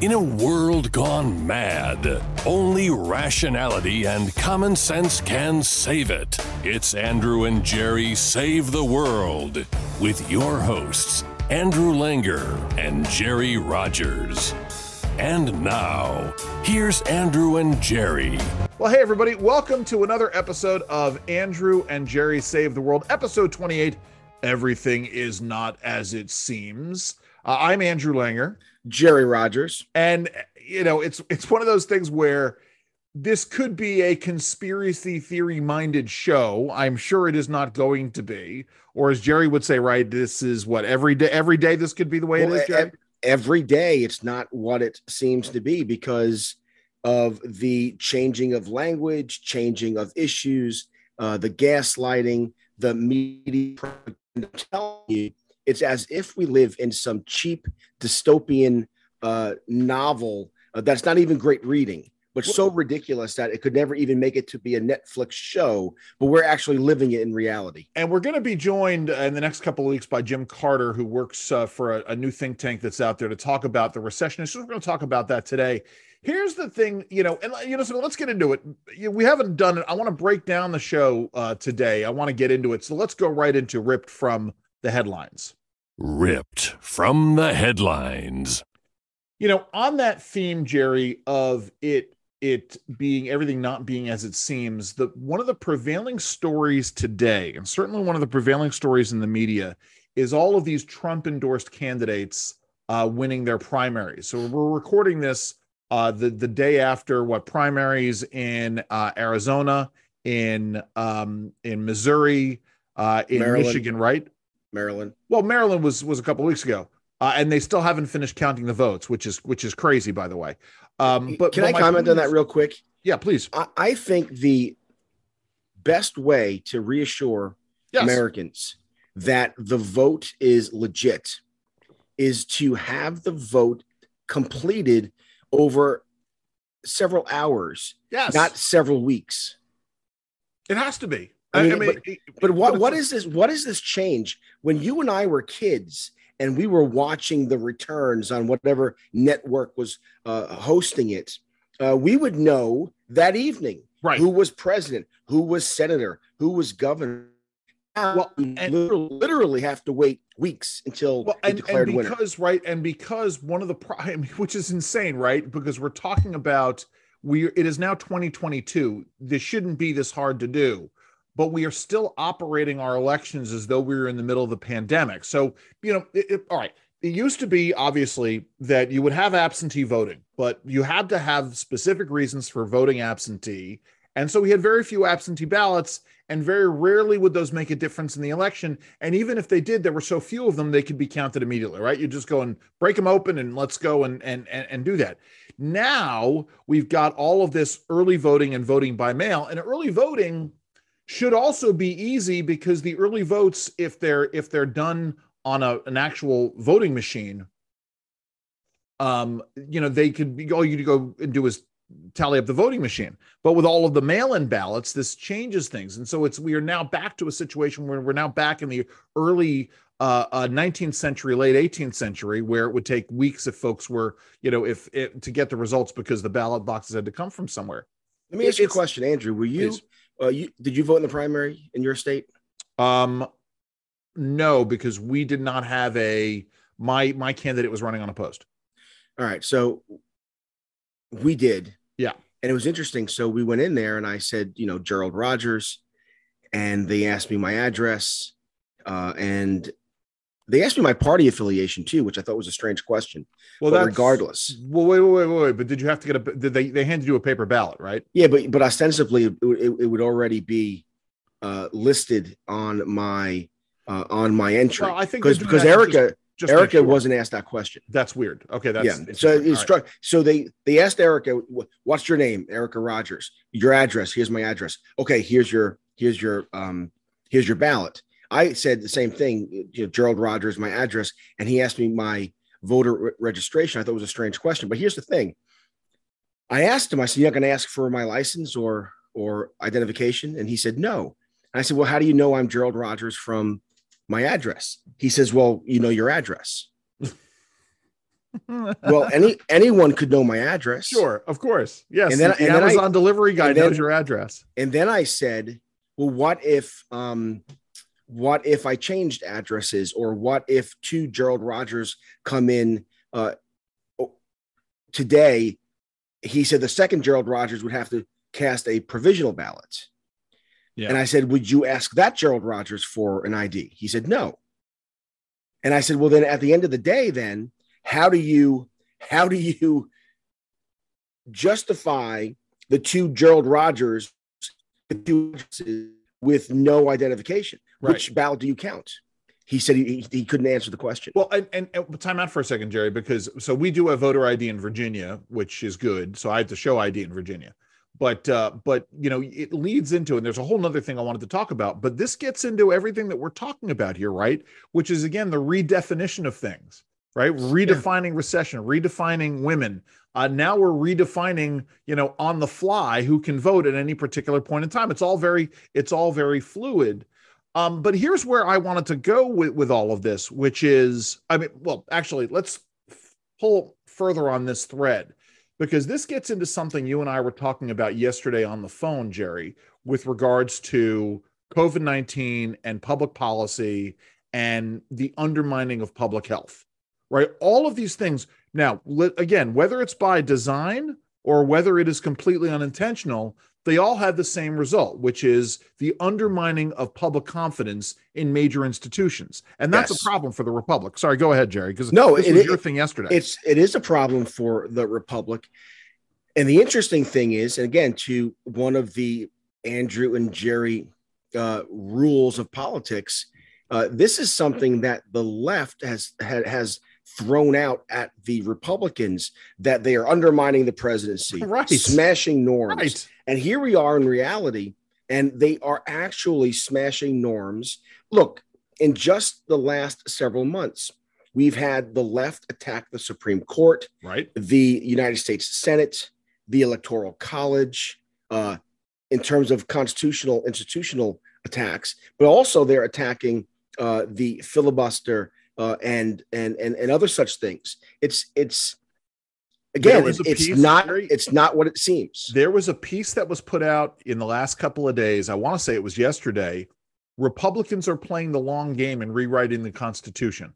In a world gone mad, only rationality and common sense can save it. It's Andrew and Jerry Save the World with your hosts, Andrew Langer and Jerry Rogers. And now, here's Andrew and Jerry. Well, hey, everybody, welcome to another episode of Andrew and Jerry Save the World, episode 28 Everything is Not as It Seems. Uh, I'm Andrew Langer. Jerry Rogers. And you know, it's it's one of those things where this could be a conspiracy theory minded show. I'm sure it is not going to be. Or as Jerry would say, right, this is what every day every day this could be the way well, it is? Every day it's not what it seems to be because of the changing of language, changing of issues, uh, the gaslighting, the media telling you it's as if we live in some cheap dystopian uh, novel uh, that's not even great reading, but so ridiculous that it could never even make it to be a Netflix show. But we're actually living it in reality. And we're going to be joined uh, in the next couple of weeks by Jim Carter, who works uh, for a, a, new think tank that's out there to talk about the recession. So we're going to talk about that today. Here's the thing, you know, and you know, so let's get into it. We haven't done it. I want to break down the show uh, today. I want to get into it. So let's go right into ripped from the headlines. Ripped from the headlines. You know, on that theme, Jerry, of it it being everything not being as it seems, the one of the prevailing stories today, and certainly one of the prevailing stories in the media, is all of these Trump endorsed candidates uh, winning their primaries. So we're recording this uh, the the day after what primaries in uh, Arizona, in um, in Missouri, uh, in Maryland. Michigan, right? Maryland. Well, Maryland was was a couple weeks ago, uh, and they still haven't finished counting the votes, which is which is crazy, by the way. Um, but can but I comment on that real quick? Yeah, please. I, I think the best way to reassure yes. Americans that the vote is legit is to have the vote completed over several hours, yes, not several weeks. It has to be. I mean, I mean but, but what what is this? What is this change? When you and I were kids and we were watching the returns on whatever network was uh, hosting it, uh, we would know that evening right. who was president, who was senator, who was governor. Well, and literally, literally have to wait weeks until well, and, declared and because winner. right, and because one of the prime, which is insane, right? Because we're talking about we. It is now 2022. This shouldn't be this hard to do but we are still operating our elections as though we were in the middle of the pandemic. So, you know, it, it, all right. It used to be obviously that you would have absentee voting, but you had to have specific reasons for voting absentee. And so we had very few absentee ballots, and very rarely would those make a difference in the election. And even if they did, there were so few of them, they could be counted immediately, right? You just go and break them open and let's go and, and, and, and do that. Now we've got all of this early voting and voting by mail, and early voting should also be easy because the early votes, if they're if they're done on a, an actual voting machine, um, you know, they could be all you to go and do is tally up the voting machine. But with all of the mail-in ballots, this changes things, and so it's we are now back to a situation where we're now back in the early uh, uh, 19th century, late 18th century, where it would take weeks if folks were, you know, if it, to get the results because the ballot boxes had to come from somewhere. Let me ask you a question, Andrew. Were you please. Uh, you did you vote in the primary in your state? Um, no, because we did not have a my my candidate was running on a post. All right, so we did. Yeah, and it was interesting. So we went in there, and I said, you know, Gerald Rogers, and they asked me my address, uh, and they asked me my party affiliation too, which I thought was a strange question. Well, but regardless. Well, wait, wait, wait, wait. But did you have to get a? Did they they handed you a paper ballot, right? Yeah, but but ostensibly it, it, it would already be uh, listed on my uh, on my entry. Well, I think because because Erica. Just, just Erica sure. wasn't asked that question. That's weird. Okay, that's yeah. So it struck. Right. So they they asked Erica, "What's your name?" Erica Rogers. Your address. Here's my address. Okay, here's your here's your um here's your ballot. I said the same thing. You know, Gerald Rogers, my address, and he asked me my voter re- registration. I thought it was a strange question, but here's the thing. I asked him. I said, "You're not going to ask for my license or or identification?" And he said, "No." And I said, "Well, how do you know I'm Gerald Rogers from my address?" He says, "Well, you know your address." well, any anyone could know my address. Sure, of course. Yes. And then- the and then I- Amazon delivery guy and then- knows your address. And then I said, well, what if um what if I changed addresses or what if two Gerald Rogers come in uh today? He said the second Gerald Rogers would have to cast a provisional ballot. Yeah. And I said, Would you ask that Gerald Rogers for an ID? He said, No. And I said, Well, then at the end of the day, then how do you how do you justify the two Gerald Rogers the two addresses with no identification? Which ballot do you count? He said he, he couldn't answer the question. Well, and, and, and time out for a second, Jerry, because so we do a voter ID in Virginia, which is good. So I have to show ID in Virginia. But uh, but you know, it leads into, and there's a whole other thing I wanted to talk about, but this gets into everything that we're talking about here, right? Which is again the redefinition of things, right? Redefining recession, redefining women. Uh, now we're redefining, you know, on the fly who can vote at any particular point in time. It's all very, it's all very fluid. Um, but here's where I wanted to go with, with all of this, which is, I mean, well, actually, let's pull further on this thread because this gets into something you and I were talking about yesterday on the phone, Jerry, with regards to COVID 19 and public policy and the undermining of public health, right? All of these things. Now, again, whether it's by design or whether it is completely unintentional, they all have the same result, which is the undermining of public confidence in major institutions. And that's Yes. a problem for the Republic. Sorry, go ahead, Jerry, because No, it- was it- your thing yesterday. it's it is a problem for the republic and the interesting thing is and again to one of the andrew and jerry uh, rules of politics uh, this is something that the left has ha, has thrown out at the republicans that they are undermining the presidency Right. smashing norms right. and here we are in reality, and they are actually smashing norms. Look, in just the last several months, we've had the left attack the Supreme Court, Right. the United States Senate, the Electoral College, uh, in terms of constitutional, institutional attacks, but also they're attacking uh, the filibuster uh, and, and and and other such things. It's it's again, it's, it's not it's not what it seems. There was a piece that was put out in the last couple of days. I want to say it was yesterday. Republicans are playing the long game and rewriting the Constitution,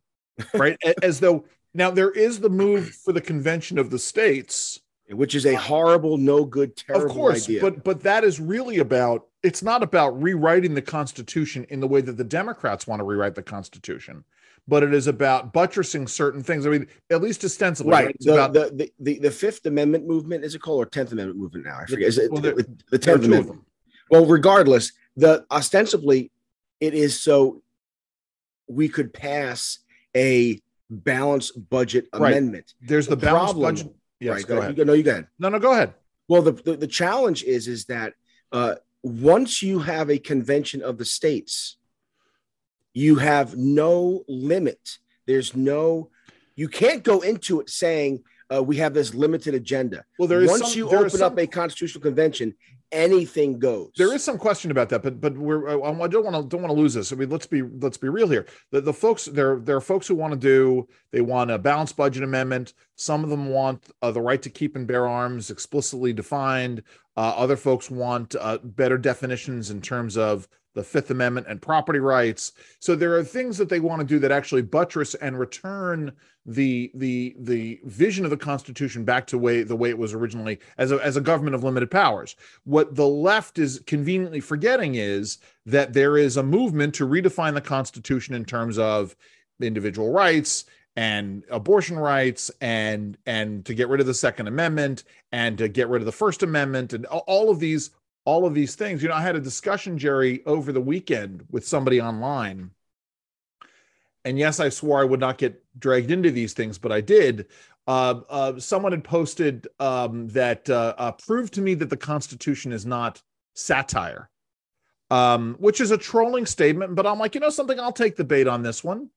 right? As though now there is the move for the convention of the states, which is a horrible, no good, terrible of course, idea. but but that is really about. It's not about rewriting the Constitution in the way that the Democrats want to rewrite the Constitution, but it is about buttressing certain things. I mean, at least ostensibly, right, It's the, about the, the the the Fifth Amendment movement is it called or Tenth Amendment movement now? I forget. Is it Well, the there Tenth Amendment? Well, regardless, the ostensibly it is so we could pass a balanced budget Right. amendment. There's the, The balanced problem- budget. Yes, right? go ahead. You, no, you go ahead. No, no, go ahead. Well, the, the, the challenge is is that uh, once you have a convention of the states, you have no limit. There's no, you can't go into it saying uh, we have this limited agenda. Well, there is once some- you open up a constitutional convention, anything goes. There is some question about that, but but we're I I don't want to don't want to lose this. I mean, let's be let's be real here. The the folks there there are folks who want to do they want a balanced budget amendment. Some of them want uh, the right to keep and bear arms explicitly defined. Uh, other folks want uh, better definitions in terms of the Fifth Amendment and property rights. So there are things that they want to do that actually buttress and return the the the vision of the Constitution back to way the way it was originally as a as a government of limited powers. What the left is conveniently forgetting is that there is a movement to redefine the Constitution in terms of individual rights and abortion rights and and to get rid of the second amendment and to get rid of the first amendment and all of these all of these things you know i had a discussion jerry over the weekend with somebody online and yes i swore i would not get dragged into these things but i did uh, uh, someone had posted um, that uh, uh, proved to me that the constitution is not satire um, which is a trolling statement but i'm like you know something i'll take the bait on this one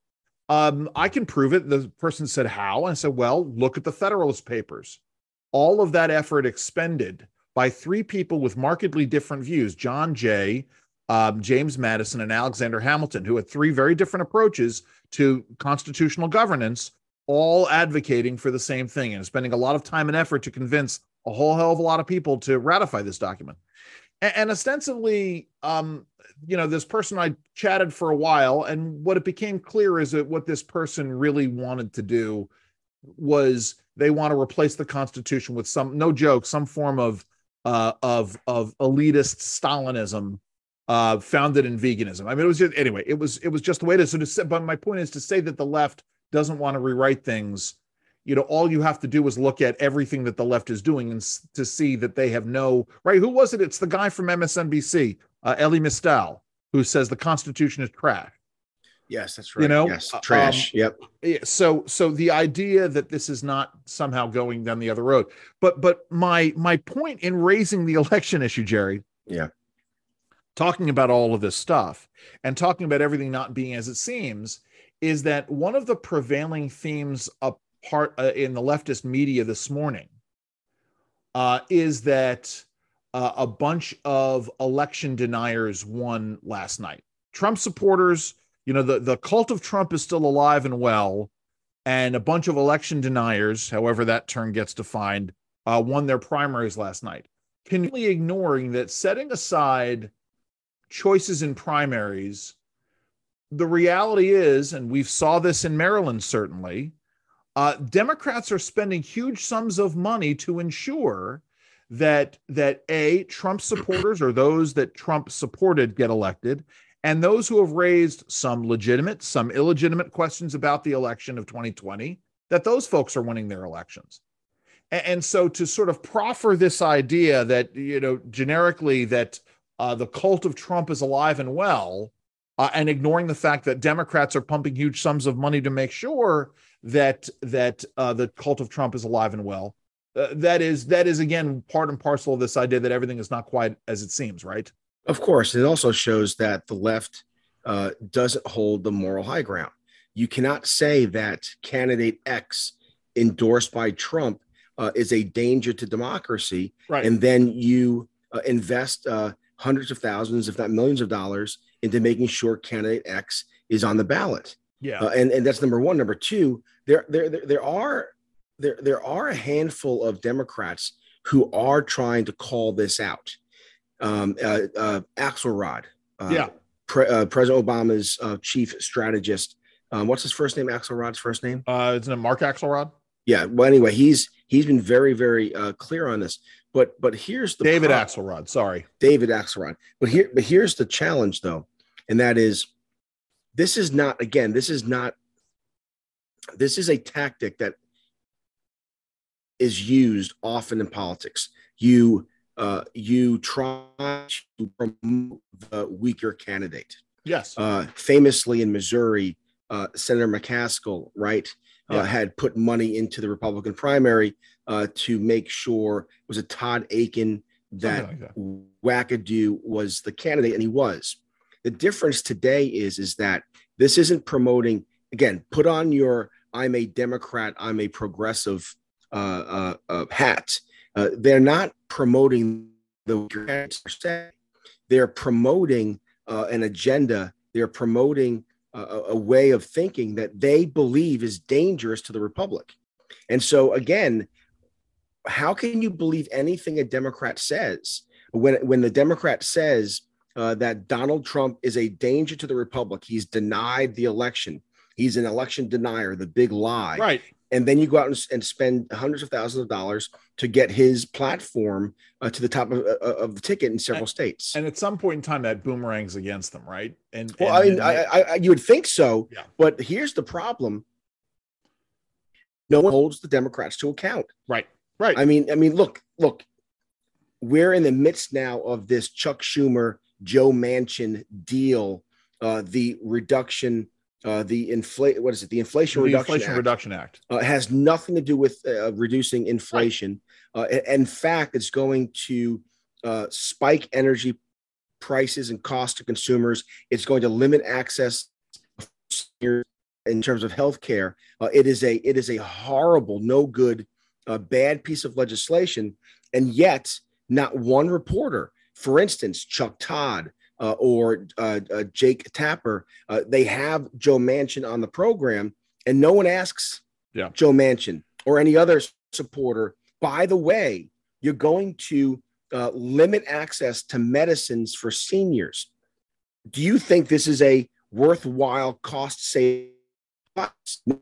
um, I can prove it. The person said, How? I said, Well, look at the Federalist Papers. All of that effort expended by three people with markedly different views John Jay, um, James Madison, and Alexander Hamilton, who had three very different approaches to constitutional governance, all advocating for the same thing and spending a lot of time and effort to convince a whole hell of a lot of people to ratify this document. And, and ostensibly, um, you know, this person I chatted for a while, and what it became clear is that what this person really wanted to do was they want to replace the Constitution with some, no joke, some form of uh, of of elitist Stalinism uh, founded in veganism. I mean, it was just anyway. It was it was just the way it is. So to say, but my point is to say that the left doesn't want to rewrite things. You know, all you have to do is look at everything that the left is doing and to see that they have no right. Who was it? It's the guy from MSNBC, uh, Elie Mystal, who says the Constitution is trash. Yes, that's right. You know, yes, trash. Um, yep. So, so the idea that this is not somehow going down the other road, but, but my my point in raising the election issue, Jerry. Yeah. Talking about all of this stuff and talking about everything not being as it seems is that one of the prevailing themes apart uh, in the leftist media this morning uh, is that uh, a bunch of election deniers won last night. Trump supporters you know the the cult of Trump is still alive and well, and a bunch of election deniers, however that term gets defined, uh, won their primaries last night. Completely ignoring that, setting aside choices in primaries, the reality is, and we saw this in Maryland certainly, uh, Democrats are spending huge sums of money to ensure that that a Trump supporters or those that Trump supported get elected, and those who have raised some legitimate, some illegitimate questions about the election of 2020, that those folks are winning their elections. And, and so to sort of proffer this idea that, you know, generically that uh, the cult of Trump is alive and well, uh, and ignoring the fact that Democrats are pumping huge sums of money to make sure that that uh, the cult of Trump is alive and well. Uh, that is that is again part and parcel of this idea that everything is not quite as it seems, right? Of course, it also shows that the left uh, doesn't hold the moral high ground. You cannot say that candidate X endorsed by Trump uh, is a danger to democracy, right. and then you uh, invest uh, hundreds of thousands, if not millions of dollars, into making sure candidate X is on the ballot. Yeah, uh, and and that's number one. Number two, there there there, there are there there are a handful of Democrats who are trying to call this out um, uh, uh, Axelrod. Uh, yeah. Pre- uh, President Obama's uh, chief strategist. Um, what's his first name? Axelrod's first name? Uh, isn't it Mark Axelrod? Yeah. Well, anyway, he's he's been very very uh, clear on this. But but here's the David problem. Axelrod. Sorry, David Axelrod. But here but here's the challenge though, and that is, this is not again. This is not. This is a tactic that is used often in politics. You uh, you try to promote the weaker candidate. Yes. Uh, famously in Missouri, uh, Senator McCaskill, right, uh, yeah. had put money into the Republican primary uh, to make sure it was a Todd Akin that, like that wackadoo was the candidate, and he was. The difference today is is that this isn't promoting again. Put on your "I'm a Democrat, I'm a progressive" uh, hat uh, they're not promoting the They're promoting uh, an agenda. They're promoting a, a way of thinking that they believe is dangerous to the republic. And so, again, how can you believe anything a Democrat says when when the Democrat says uh, that Donald Trump is a danger to the republic? He's denied the election. He's an election denier, the big lie. Right and then you go out and, and, spend hundreds of thousands of dollars to get his platform uh, to the top of, uh, of, the ticket in several and, states. And at some point in time, that boomerangs against them, right? And well, and, I mean, I, I, you would think so, yeah. but here's the problem: no one holds the Democrats to account. Right, right. I mean, I mean, look, look, we're in the midst now of this Chuck Schumer, Joe Manchin deal, uh, the reduction uh, the inflate what is it? The Inflation, the Reduction, inflation Act, Reduction Act uh, has nothing to do with uh, reducing inflation. Right. Uh, in fact, it's going to uh, spike energy prices and cost to consumers. It's going to limit access in terms of health care. Uh, it is a it is a horrible, no good, bad piece of legislation, and yet not one reporter, for instance, Chuck Todd uh, or uh, uh, Jake Tapper, uh, they have Joe Manchin on the program, and no one asks Yeah. Joe Manchin or any other supporter, by the way, you're going to uh, limit access to medicines for seniors. Do you think this is a worthwhile cost saving?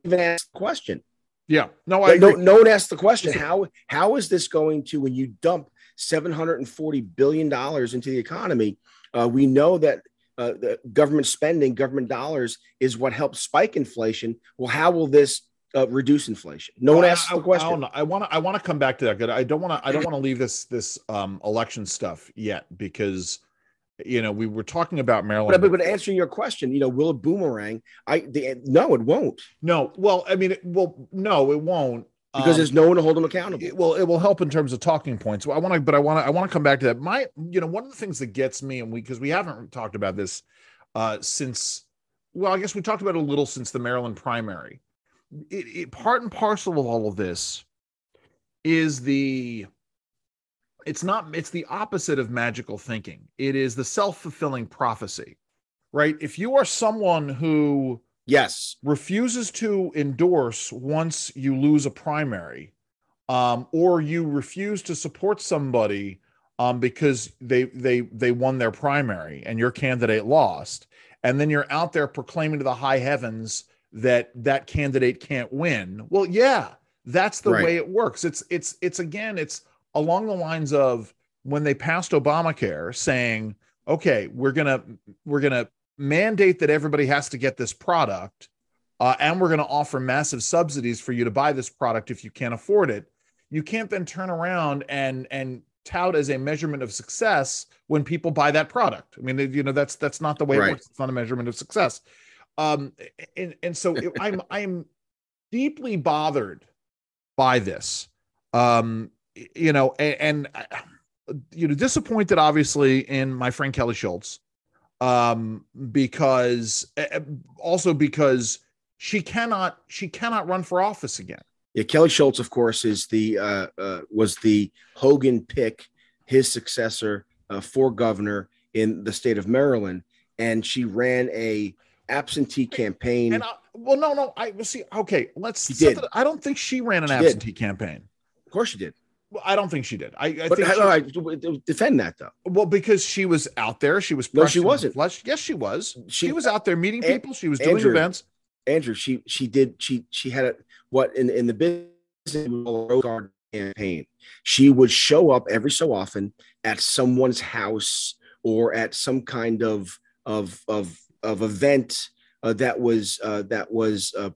Even ask the question. Yeah, no, I no, agree. no one asked the question. How how is this going to when you dump seven hundred and forty billion dollars into the economy? Uh, we know that uh, the government spending, government dollars, is what helps spike inflation. Well, how will this uh, reduce inflation? No one asked I, the question. I. I want to. I want to come back to that. Good. I don't want to. I don't want to leave this this um, election stuff yet because you know we were talking about Maryland. But, but, but answering your question, you know, will it boomerang? I the, no, it won't no, well, I mean, it, well, no, it won't because Um, there's no one to hold them accountable. it, well, it will help in terms of talking points. Well, I want to, but I want to, I want to come back to that. My, you know, one of the things that gets me, and we because we haven't talked about this uh, since, well, I guess we talked about it a little since the Maryland primary. It, it part and parcel of all of this is the. It's not. It's the opposite of magical thinking. It is the self fulfilling prophecy, right? If you are someone who yes, refuses to endorse once you lose a primary, um, or you refuse to support somebody um, because they they they won their primary and your candidate lost, and then you're out there proclaiming to the high heavens that that candidate can't win. Well, yeah, that's the Right. way it works. It's it's it's again, it's along the lines of when they passed Obamacare, saying, okay, we're gonna we're gonna mandate that everybody has to get this product uh, and we're going to offer massive subsidies for you to buy this product if you can't afford it you can't then turn around and and tout as a measurement of success when people buy that product. I mean you know that's that's not the way Right. it works. It's not a measurement of success. Um and and so it- i'm i'm deeply bothered by this. Um you know and, and uh, you know disappointed obviously in my friend kelly schulz um because uh, also because she cannot she cannot run for office again yeah. Kelly Schulz, of course, is the uh, uh, was the Hogan pick, his successor uh, for governor in the state of Maryland, and she ran a absentee campaign. and I, well no no i see okay let's She did. i don't think she ran an She did. absentee campaign of course, she did. Well, i don't think she did i, I But think how, she- all right, defend that though. well because she was out there she was No, she wasn't. flesh. yes she was she, She- was out there meeting An- people she was doing Andrew, events Andrew, she she did she she had a what in in the business it was called a Rose Garden campaign. She would show up every so often at someone's house or at some kind of of of of event uh, that was uh, that was uh,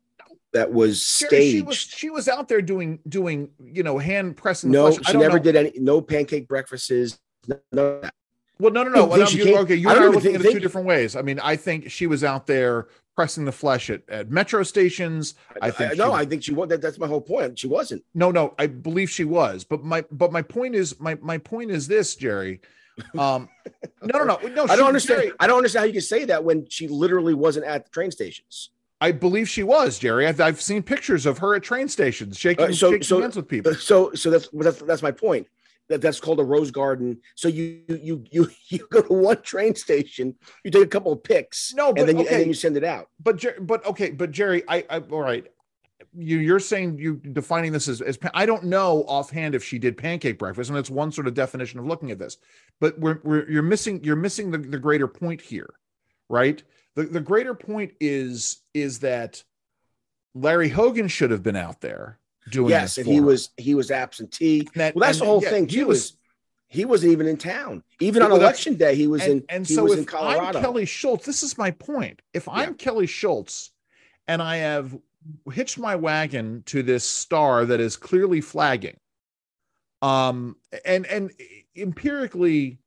that was staged. she was she was out there doing doing you know hand pressing the no, flesh. She never know. did any no pancake breakfasts. None of that. Well, no, no, no. Well, you- okay, you I and I are looking think- at it two different ways. I mean, I think she was out there pressing the flesh at, at metro stations. I think she no, was- I think she was. That, that's my whole point. She wasn't. No, no, I believe she was. But my but my point is my my point is this, Jerry. Um, no, no, no, no. I don't understand. Jerry, I don't understand how you can say that when she literally wasn't at the train stations. I believe she was, Jerry. I've, I've seen pictures of her at train stations shaking, Uh, so- shaking so- hands with people. So, so that's that's, that's my point. That that's called a rose garden. So you you you you go to one train station, you take a couple of pics, No, but and then you, okay. and then you send it out. But but okay, but Jerry, I, I all right. You you're saying you defining this as, as I don't know offhand if she did pancake breakfast, and that's one sort of definition of looking at this. But we're, we're you're missing you're missing the, the greater point here, right? The the greater point is is that Larry Hogan should have been out there doing Yes, and he was he was absentee. That- Well, that's the whole yeah, thing he too. was- is he wasn't even in town. Even on election day, he was and, in. and so if in Colorado. I'm Kelly Schulz, this is my point. If I'm Kelly Schulz and I have hitched my wagon to this star that is clearly flagging, um, and and empirically,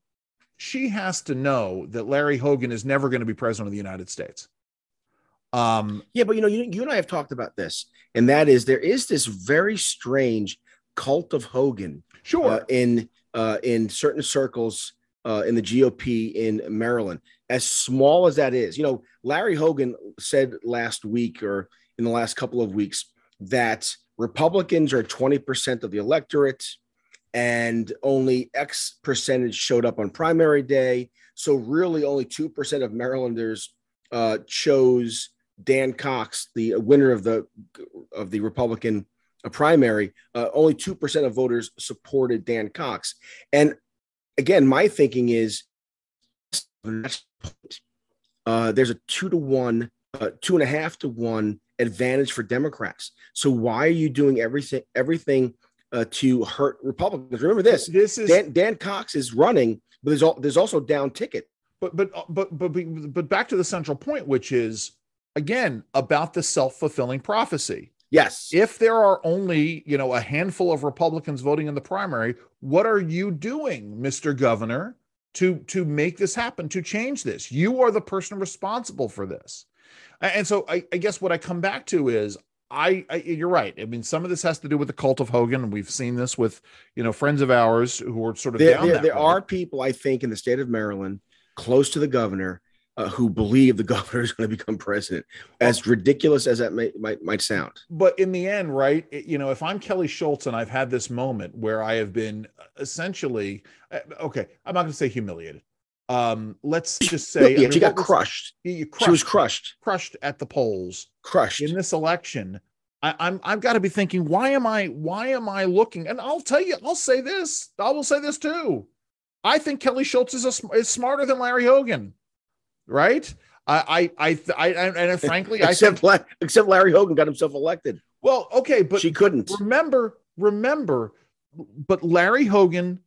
she has to know that Larry Hogan is never going to be president of the United States. Um, Yeah, but you know, you, you and I have talked about this, and that is there is this very strange cult of Hogan sure. uh, in uh, in certain circles uh, in the GOP in Maryland. As small as that is, you know, Larry Hogan said last week or in the last couple of weeks that Republicans are 20% of the electorate and only X percentage showed up on primary day. So really only 2% of Marylanders uh, chose Dan Cox, the winner of the of the Republican primary, uh, only two percent of voters supported Dan Cox. And again, my thinking is uh, there's a two to one, uh, two and a half to one advantage for Democrats. So why are you doing everything everything uh, to hurt Republicans? Remember this: this is Dan, Dan Cox is running, but there's all, there's also down ticket. But but but but but back to the central point, which is again about the self fulfilling prophecy. Yes. If there are only, you know, a handful of Republicans voting in the primary, what are you doing, Mr. Governor, to to make this happen, to change this? You are the person responsible for this. And so I, I guess what I come back to is I, I, you're right. I mean, some of this has to do with the cult of Hogan, and we've seen this with you know friends of ours who are sort of there. down there, there are people, I think, in the state of Maryland, close to the governor, uh, who believe the governor is going to become president. As ridiculous as that may, might might sound. But in the end, right? it- you know, if I'm Kelly Schulz and I've had this moment where I have been essentially, uh, okay, I'm not going to say humiliated. Um, let's just say, I yeah, mean, she got was- crushed. You She crushed, was crushed. crushed at the polls Crushed. in this election. I, I'm I've got to be thinking, why am I why am I looking? And I'll tell you, I'll say this. I will say this too. I think Kelly Schulz is a, is smarter than Larry Hogan, right? I I I, I and frankly, I except think, La- except Larry Hogan got himself elected. well, okay, but she couldn't. remember, remember, but Larry Hogan,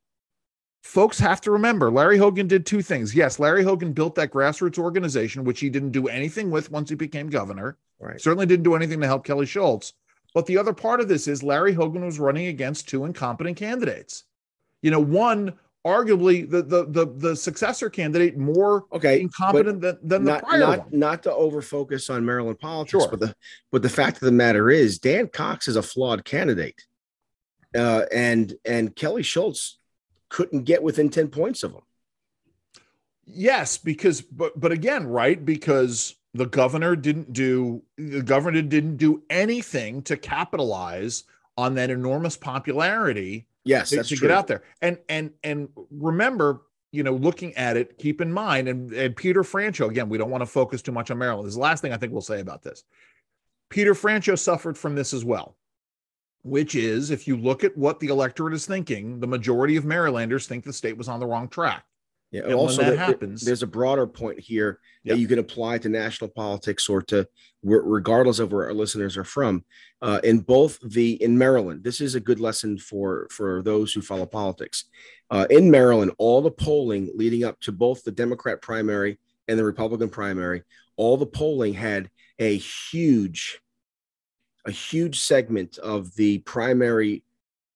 folks have to remember, Larry Hogan did two things. Yes, Larry Hogan built that grassroots organization, which he didn't do anything with once he became governor. Right. Certainly didn't do anything to help Kelly Schulz. But the other part of this is Larry Hogan was running against two incompetent candidates. You know, one arguably the the the, the successor candidate more Okay. incompetent than, than the not prior not one. not to overfocus on Maryland politics, Sure. but the but the fact of the matter is Dan Cox is a flawed candidate, uh, and and Kelly Schulz couldn't get within ten points of him. Yes, because but but again, right? Because the governor didn't do the governor didn't do anything to capitalize on that enormous popularity Yes, to true. get out there. And and and remember, you know, looking at it, keep in mind, and, and Peter Franchot, again, we don't want to focus too much on Maryland. This is the last thing I think we'll say about this. Peter Franchot suffered from this as well, which is if you look at what the electorate is thinking, the majority of Marylanders think the state was on the wrong track. Yeah. And also, that happens- there's a broader point here Yep. that you can apply to national politics or to regardless of where our listeners are from. Uh, in both the in Maryland, this is a good lesson for for those who follow politics. Uh, in Maryland, all the polling leading up to both the Democrat primary and the Republican primary, all the polling had a huge, a huge segment of the primary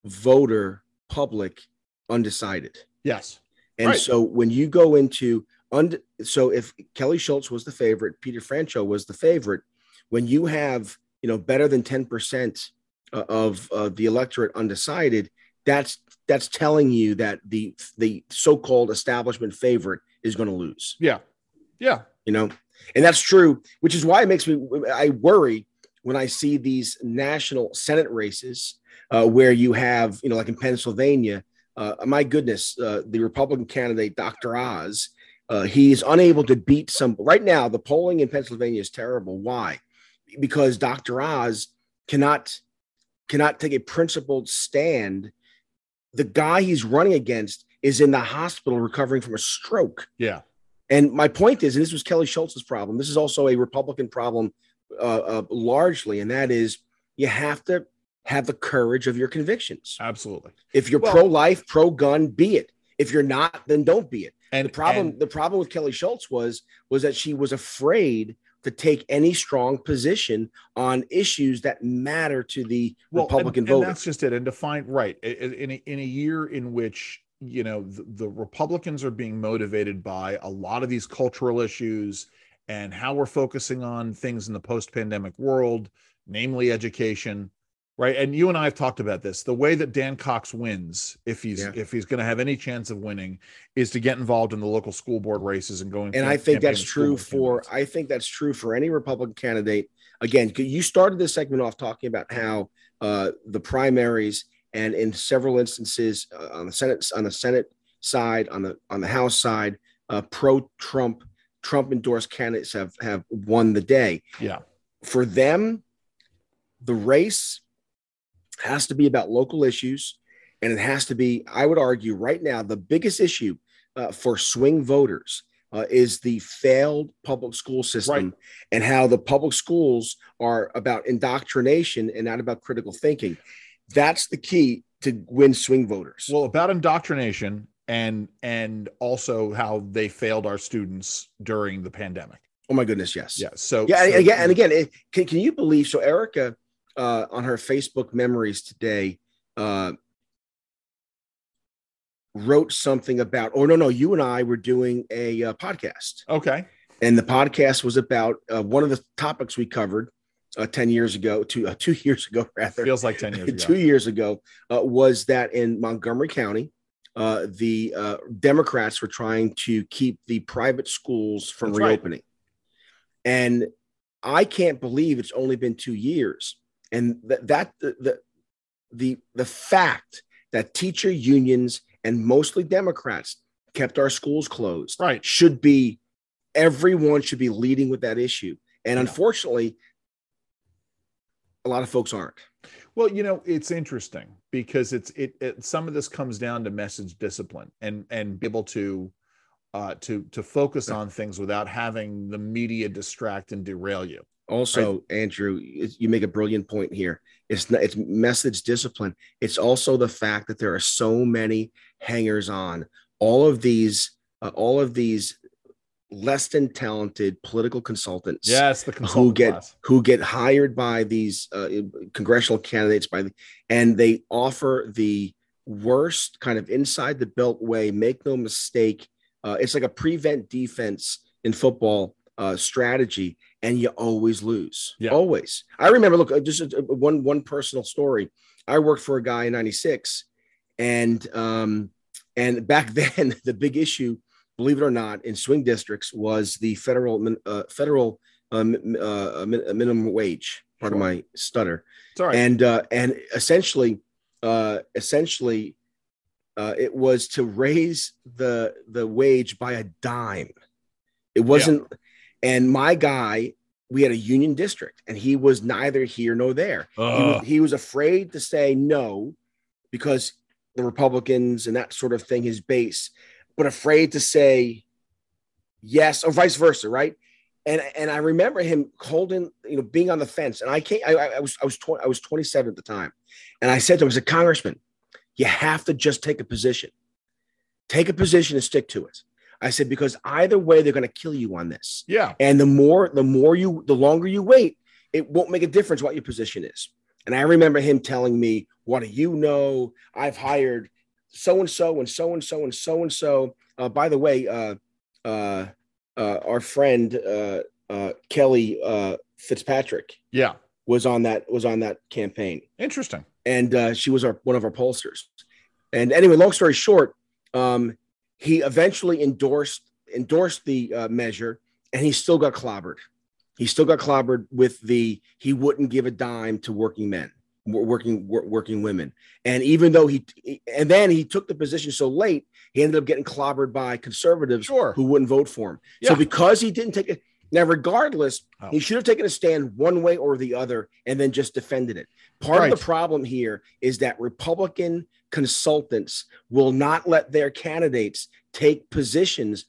voter public undecided. Yes. And Right. so when you go into und- so if Kelly Schulz was the favorite, Peter Franchot was the favorite, when you have you know better than ten percent of uh, the electorate undecided, that's that's telling you that the the so-called establishment favorite is going to lose. Yeah. Yeah. You know, and that's true, which is why it makes me I worry when I see these national Senate races uh, where you have you know like in Pennsylvania uh, my goodness, uh, the Republican candidate, Dr. Oz, uh, he is unable to beat some. Right now, the polling in Pennsylvania is terrible. Why? Because Dr. Oz cannot cannot take a principled stand. The guy he's running against is in the hospital recovering from a stroke. Yeah. And my point is, and this was Kelly Schulz's problem. This is also a Republican problem, uh, uh, largely, and that is you have to have the courage of your convictions. Absolutely. If you're Well- pro-life, pro-gun, be it. If you're not, then don't be it. And The problem, and- the problem with Kelly Schulz was was that she was afraid to take any strong position on issues that matter to the well, Republican and, and that's just it. And to find right in a, in a year in which you know the, the Republicans are being motivated by a lot of these cultural issues and how we're focusing on things in the post-pandemic world, namely education, right? And you and I have talked about this. The way that Dan Cox wins, if he's Yeah. if he's going to have any chance of winning, is to get involved in the local school board races and going. and I think that's true for candidates. I think that's true for any Republican candidate. Again, you started this segment off talking about how uh, the primaries and in several instances uh, on the Senate on the Senate side, on the on the House side, uh, pro-Trump Trump endorsed candidates have have won the day. Yeah. For them, the race has to be about local issues, and it has to be, I would argue, right now, the biggest issue uh, for swing voters uh, is the failed public school system Right. and how the public schools are about indoctrination and not about critical thinking. That's the key to win swing voters. Well, about indoctrination and and also how they failed our students during the pandemic. oh my goodness, yes. Yeah. So Yeah, and again, and again, it, can, can you believe? So Erica, uh, on her Facebook memories today, uh, wrote something about. Oh no, no, you and I were doing a uh, podcast, Okay. and the podcast was about uh, one of the topics we covered uh, ten years ago, two uh, two years ago rather, Feels like 10 years ago. two years ago, uh, was that in Montgomery County. Uh, the uh, Democrats were trying to keep the private schools from That's right. reopening. And I can't believe it's only been two years. And that, that the, the, the, the fact that teacher unions and mostly Democrats kept our schools closed Right. should be, everyone should be leading with that issue. And Yeah. unfortunately, a lot of folks aren't. Well, you know, it's interesting because it's it, it some of this comes down to message discipline and and be able to uh to to focus on things without having the media distract and derail you. Also, Andrew, you make a brilliant point here. It's not, it's message discipline. It's also the fact that there are so many hangers on. All of these, uh, all of these less than talented political consultants Yes, the who get class. who get hired by these uh, congressional candidates by the, and they offer the worst kind of inside the belt way. Make no mistake, uh, it's like a prevent defense in football uh, strategy, and you always lose. Yeah. Always. I remember. Look, uh, just uh, one one personal story. I worked for a guy in '96, and um, and back then the big issue, believe it or not, in swing districts was the federal uh, federal mi- uh, minimum wage. Part of my stutter, It's all right. and uh, and essentially, uh, essentially, uh, it was to raise the the wage by a dime. It wasn't, and my guy, we had a union district, and he was neither here nor there. He was, he was afraid to say no because the Republicans and that sort of thing, his base, but afraid to say yes or vice versa, right? And and I remember him holding, you know, being on the fence. And I can't. I, I was I was 20, I was 27 at the time, and I said to him, "I said, Congressman, you have to just take a position, take a position and stick to it." I said because either way, they're going to kill you on this. yeah. And the more, the more you, the longer you wait, it won't make a difference what your position is. And I remember him telling me, What do you know? I've hired so and so and so and so and so and so. By the way, uh, uh, uh, our friend uh, uh, Kelly uh, Fitzpatrick Yeah. was on that was on that campaign Interesting. and uh, she was our one of our pollsters. And anyway, long story short, um, he eventually endorsed endorsed the uh, measure, and he still got clobbered. He still got clobbered with the he wouldn't give a dime to working men, working working women. And even though he and then he took the position so late, he ended up getting clobbered by conservatives Sure. who wouldn't vote for him. So because he didn't take it now, regardless, Oh. he should have taken a stand one way or the other and then just defended it. Part Right. of the problem here is that Republican consultants will not let their candidates take positions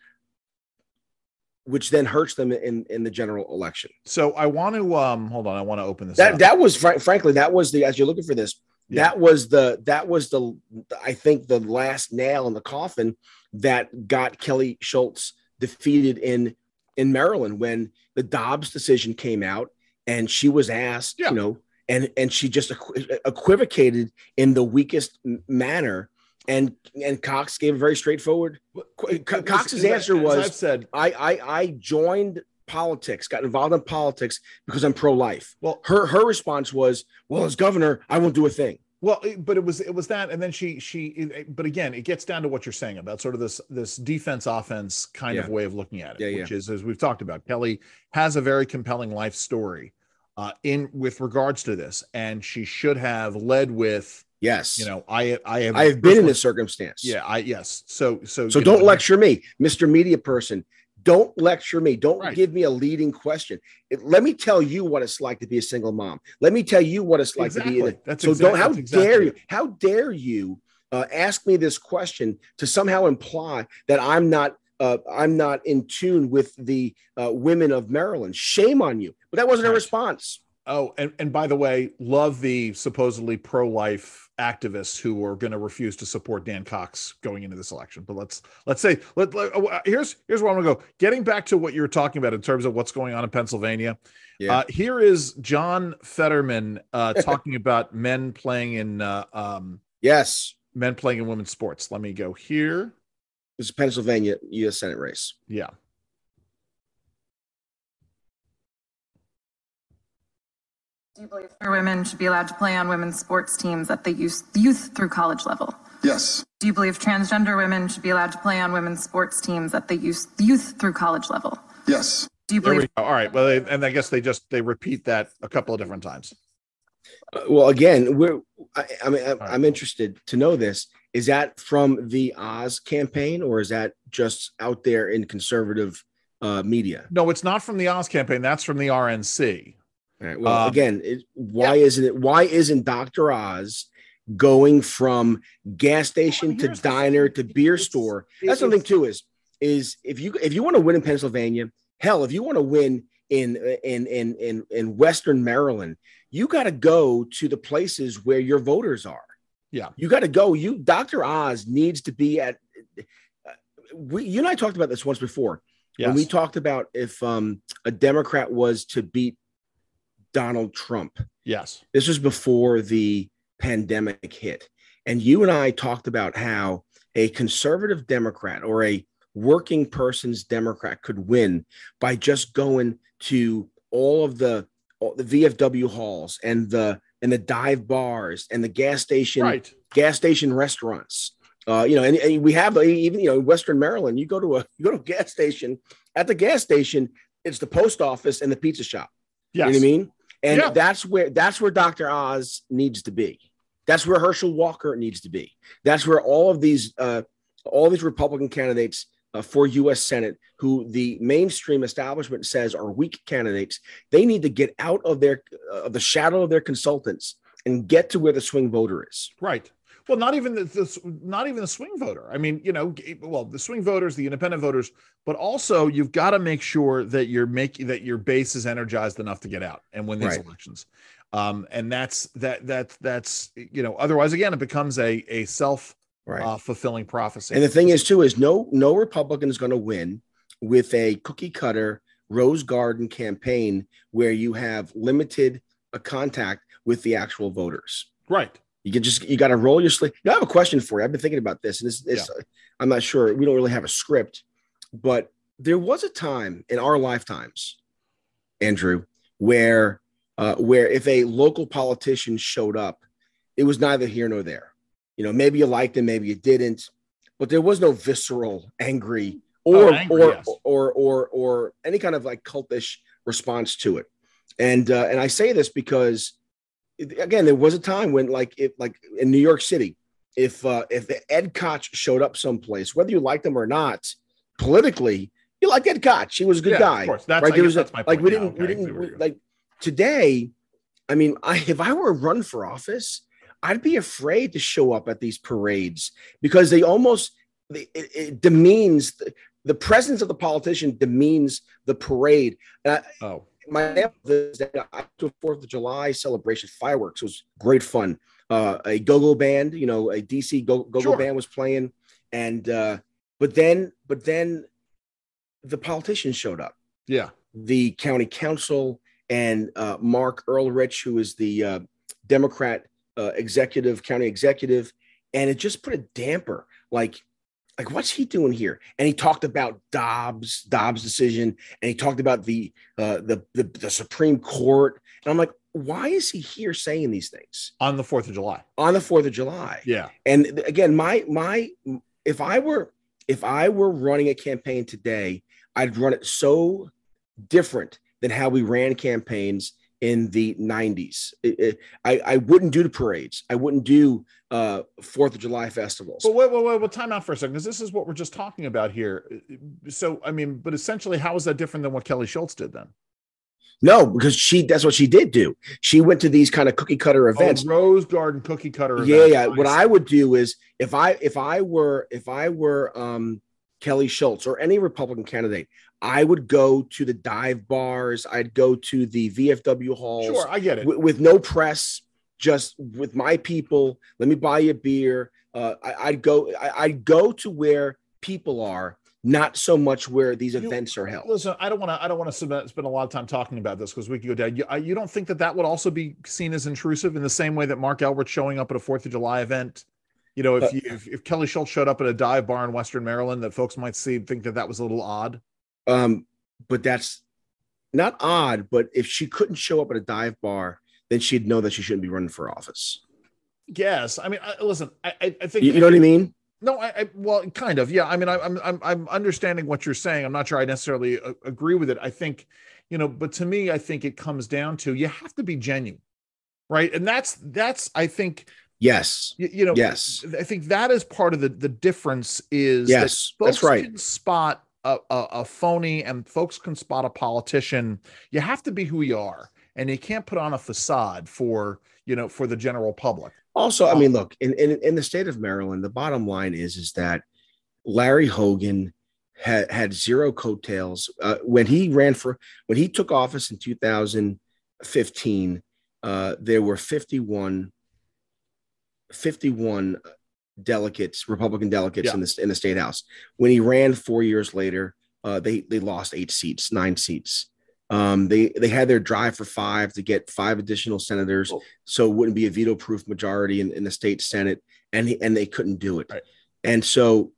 which then hurts them in, in the general election. So I want to um hold on, I want to open this That up. that was fr- frankly that was the as you're looking for this Yeah. that was the that was the I think the last nail in the coffin that got Kelly Schulz defeated in in Maryland when the Dobbs decision came out and she was asked, Yeah. you know, and and she just equi- equivocated in the weakest manner and and Cox gave a very straightforward Co- Co- Cox's answer was I've said, I I I joined politics, got involved in politics because I'm pro-life. well, Her her response was, "Well, as governor, I won't do a thing." Well, but it was it was that, and then she she. it- But again, it gets down to what you're saying about sort of this this defense offense kind of way of looking at it, Yeah, which is as we've talked about. Kelly has a very compelling life story uh, in with regards to this, and she should have led with Yes, you know I I have I have been in this circumstance. yeah I yes so so So don't know, lecture me, Mr. Media Person. Don't lecture me. Don't Right. give me a leading question. It- let me tell you what it's like to be a single mom. Let me tell you what it's like to be. Exactly. That's so exact- don't. How exactly dare you? How dare you uh, ask me this question to somehow imply that I'm not. Uh, I'm not in tune with the uh, women of Maryland. Shame on you. But that wasn't a response. Oh, and, and by the way, love the supposedly pro-life activists who are going to refuse to support Dan Cox going into this election. But let's let's say let, let- uh, here's here's where I'm going to go. Getting back to what you were talking about in terms of what's going on in Pennsylvania. Yeah. Uh, here is John Fetterman uh, talking about men playing in uh, um, Yes, men playing in women's sports. Let me go here. this is Pennsylvania U.S. Senate race. Yeah. Do you believe more women should be allowed to play on women's sports teams at the youth, youth through college level? Yes. Do you believe transgender women should be allowed to play on women's sports teams at the youth, youth through college level? Yes. Do you There we go. All right. Well, they, and I guess they just they repeat that a couple of different times. Uh, well, again, we're. I, I mean, I'm, right. I'm interested to know this. Is that from the Oz campaign, or is that just out there in conservative uh, media? No, it's not from the Oz campaign. That's from the RNC. All right. Well, Um, again, it, why isn't it? Why isn't Doctor Oz going from gas station to diner to beer It's- store? it- That's something it's- too. Is is if you if you want to win in Pennsylvania, hell, if you want to win in in in in in Western Maryland, you got to go to the places where your voters are. Yeah. You got to go. You Doctor Oz needs to be at. uh, We, you and I talked about this once before Yes. when we talked about if um, a Democrat was to beat Donald Trump. yes. This was before the pandemic hit. And you and I talked about how a conservative Democrat or a working person's Democrat could win by just going to all of the all the VFW halls and the and the dive bars and the gas station Right. gas station restaurants. Uh, you know, and, and we have even you know in Western Maryland, you go to a you go to a gas station. At the gas station, it's the post office and the pizza shop. Yes. You know what I mean? And Yeah. that's where that's where Dr. Oz needs to be. That's where Herschel Walker needs to be. That's where all of these uh, all these Republican candidates uh, for U.S. Senate, who the mainstream establishment says are weak candidates, they need to get out of their uh, of the shadow of their consultants and get to where the swing voter is. Right. Well, not even the, the not even the swing voter. I mean, you know, well, the swing voters, the independent voters, but also you've got to make sure that you're making that your base is energized enough to get out and win these Right. elections. Um, and that's that that that's you know, otherwise again it becomes a a self Right. uh, fulfilling prophecy. And the thing is, too, is no no Republican is going to win with a cookie cutter rose garden campaign where you have limited uh, contact with the actual voters. right. You can just you got to roll your sleeve. I have a question for you. I've been thinking about this, and this, this I'm not sure. We don't really have a script, but there was a time in our lifetimes, Andrew, where uh, where if a local politician showed up, it was neither here nor there. You know, maybe you liked him, maybe you didn't, but there was no visceral, angry, or Oh, angry, or, yes. or or or any kind of like cultish response to it. And uh, and I say this because again, there was a time when like if like in New York City, if uh, if Ed Koch showed up someplace, whether you liked him or not, politically, you liked Ed Koch. He was a good Yeah, of guy. course. That's- right? There was a- that's my like we didn't we Okay, see didn't you're like today. I mean, I if I were run for office, I'd be afraid to show up at these parades because they almost it, it, it demeans the, the presence of the politician demeans the parade. I, Oh, my example is that I to Fourth of July celebration, fireworks it was great fun. Uh, a go-go band, you know, a DC go- go-go Sure. band was playing, and uh, but then but then the politicians showed up. yeah. The county council and uh, Marc Elrich, who is the uh, Democrat uh, executive, county executive, and it just put a damper. Like, like what's he doing here? And he talked about Dobbs, Dobbs decision, and he talked about the uh, the, the the Supreme Court. And I'm like, why is he here saying these things On the Fourth of July. on the Fourth of July? Yeah. And again, my my if I were if I were running a campaign today, I'd run it so different than how we ran campaigns in the 90s. It- it- I, I wouldn't do the parades. I wouldn't do uh, Fourth of July festivals. But wait, wait, wait, well, time out for a second, because this is what we're just talking about here. So, I mean, but essentially, how is that different than what Kelly Schulz did then? No, because she that's what she did do. She went to these kind of cookie cutter events. Oh, Rose Garden cookie cutter. yeah, events. yeah. What. I would do is if I if I were if I were um Kelly Schulz or any Republican candidate, I would go to the dive bars, I'd go to the VFW halls sure, I get it. with, with no press, just with my people. Let me buy you a beer. Uh, I, I'd go. I, I'd go to where people are, not so much where these You- events are held. Listen, I don't want to. I don't want to spend, spend a lot of time talking about this because we could go down. You, I- you don't think that that would also be seen as intrusive in the same way that Marc Elrich showing up at a Fourth of July event? You know, if Uh, you, if, if Kelly Schulz showed up at a dive bar in Western Maryland, that folks might see think that that was a little odd. Um, but that's not odd. But if she couldn't show up at a dive bar, then she'd know that she shouldn't be running for office. Yes, I mean, I, listen, I, I, think You, you know what I mean? No, I, I well, kind of. Yeah, I mean, I, I'm I'm I'm understanding what you're saying. I'm not sure I necessarily uh, agree with it. I think, you know, but to me, I think it comes down to you have to be genuine, right? And that's that's I think Yes. you, you know Yes. I think that is part of the the difference is Yes, that that's right. spot a, a, a phony and folks can spot a politician. You have to be who you are, and you can't put on a facade for you know for the general public. Also, I mean, look in, in in the state of Maryland, the bottom line is is that Larry Hogan had had zero coattails uh, when he ran for when he took office in 2015. Uh, there were 51 51 delegates, Republican delegates Yeah. in the in the state house. When he ran four years later, uh, they they lost eight seats, nine seats. Um, they they had their drive for five to get five additional senators, Oh. so it wouldn't be a veto-proof majority in, in the state senate, and he, and they couldn't do it. Right. And so,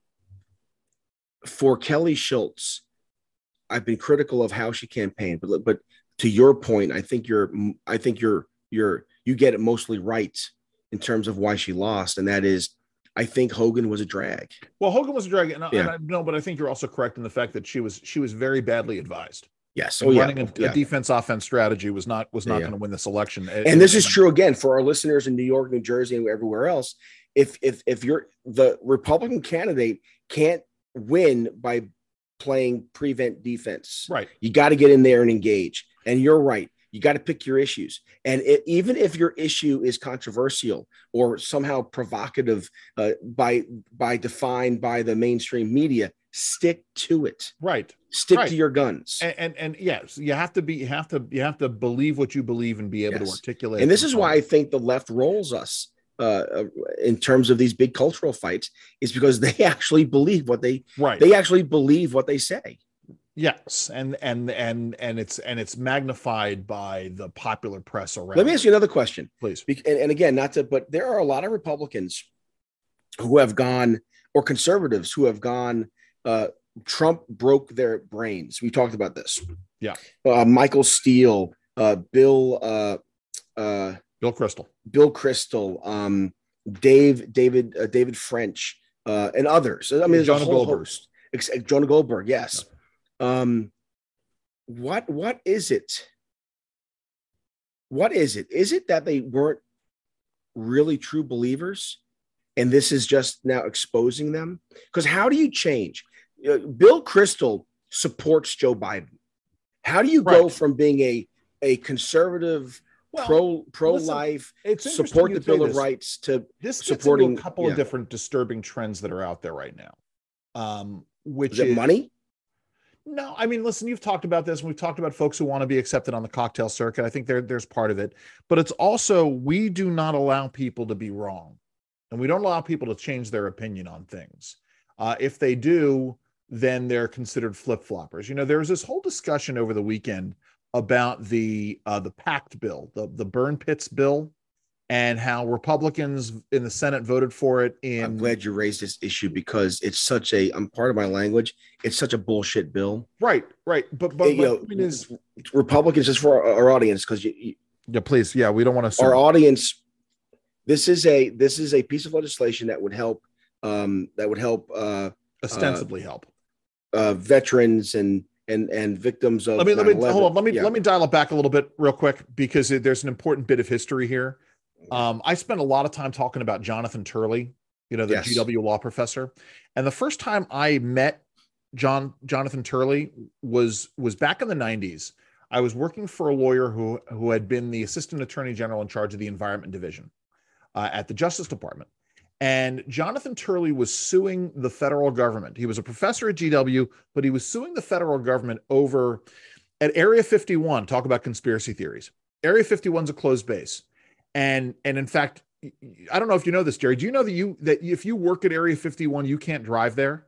for Kelly Schulz, I've been critical of how she campaigned, but but to your point, I think you're I think you're you're you get it mostly right in terms of why she lost, and that is, I think Hogan was a drag. Well, Hogan was a drag, and, I- Yeah. and I no, but I think you're also correct in the fact that she was she was very badly advised. Yes, oh yeah, running a, yeah. a defense offense strategy was not was not Yeah. going to win this election. and this is true again for our listeners in New York, New Jersey, and everywhere else. If if if you're the Republican candidate can't win by playing prevent defense, right. you got to get in there and engage. And you're right. You got to pick your issues. And it, even if your issue is controversial or somehow provocative uh, by by defined by the mainstream media, stick to it. Right. Stick Right. to your guns. And, and and yes, you have to be you have to you have to believe what you believe and be able to articulate. and this is why I think the left rolls us uh, uh, in terms of these big cultural fights is because they actually believe what they right. they actually believe what they say. Yes, and and and and it's and it's magnified by the popular press around. Let me ask you another question. please. Be- and, and again, not to, but there are a lot of Republicans who have gone, or conservatives who have gone. Uh, Trump broke their brains. We talked about this. Yeah. Uh, Michael Steele, uh, Bill, uh, uh, Bill Kristol. Bill Kristol, um, Dave, David, uh, David French, uh, and others. I mean, there's Jonah a whole Goldberg. host. Jonah Goldberg, yes. Um, what what is it? What is it? Is it that they weren't really true believers, and this is just now exposing them? Because how do you change? Uh, Bill Kristol supports Joe Biden. How do you go from being a a conservative Well, pro pro listen, life support the Bill of this. Rights to This supporting- a couple yeah. of different disturbing trends that are out there right now. Um, which is it money? No, I mean, listen, you've talked about this, and we've talked about folks who want to be accepted on the cocktail circuit. I think there, there's part of it, but it's also we do not allow people to be wrong, and we don't allow people to change their opinion on things. Uh, if they do, then they're considered flip floppers. You know, there was this whole discussion over the weekend about the uh, the pact bill, the the burn pits bill, and how Republicans in the Senate voted for it. In I'm glad you raised this issue because it's such a I'm part of my language. It's such a bullshit bill. right, right, but but you my know, point is, Republicans just for our, our audience because you, you- yeah, please, yeah, we don't want to. our audience. This is a this is a piece of legislation that would help um, that would help uh, ostensibly help. uh, veterans and and and victims of let me let me hold on. Let me Yeah. let me dial it back a little bit real quick because it- there's an important bit of history here. Um, I spent a lot of time talking about Jonathan Turley, you know, the Yes. GW law professor, and the first time I met John Jonathan Turley was was back in the 90s. I was working for a lawyer who who had been the assistant attorney general in charge of the environment division uh, at the Justice Department. And Jonathan Turley was suing the federal government. He was a professor at GW, but he was suing the federal government over at Area 51. Talk about conspiracy theories. Area 51 is a closed base, and and in fact, I don't know if you know this, Jerry. Do you know that you that if you work at Area 51, you can't drive there?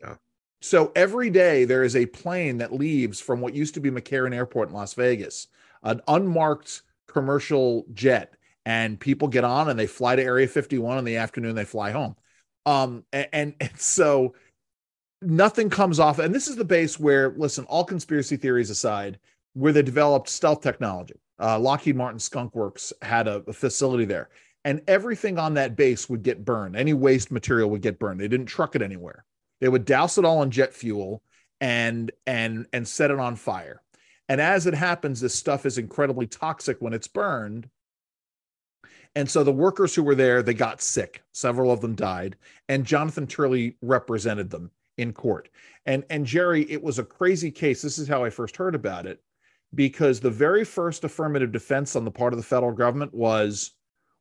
Yeah. So every day there is a plane that leaves from what used to be McCarran Airport in Las Vegas, an unmarked commercial jet, and people get on and they fly to Area 51 in the afternoon. They fly home, um, and, and so nothing comes off. And this is the base where, listen, all conspiracy theories aside, where they developed stealth technology. Uh, Lockheed Martin Skunk Works had a, a facility there, and everything on that base would get burned. Any waste material would get burned. They didn't truck it anywhere. They would douse it all in jet fuel and and and set it on fire. And as it happens, this stuff is incredibly toxic when it's burned. And so the workers who were there, they got sick. Several of them died, and Jonathan Turley represented them in court. And and Jerry, it was a crazy case. This is how I first heard about it, because the very first affirmative defense on the part of the federal government was,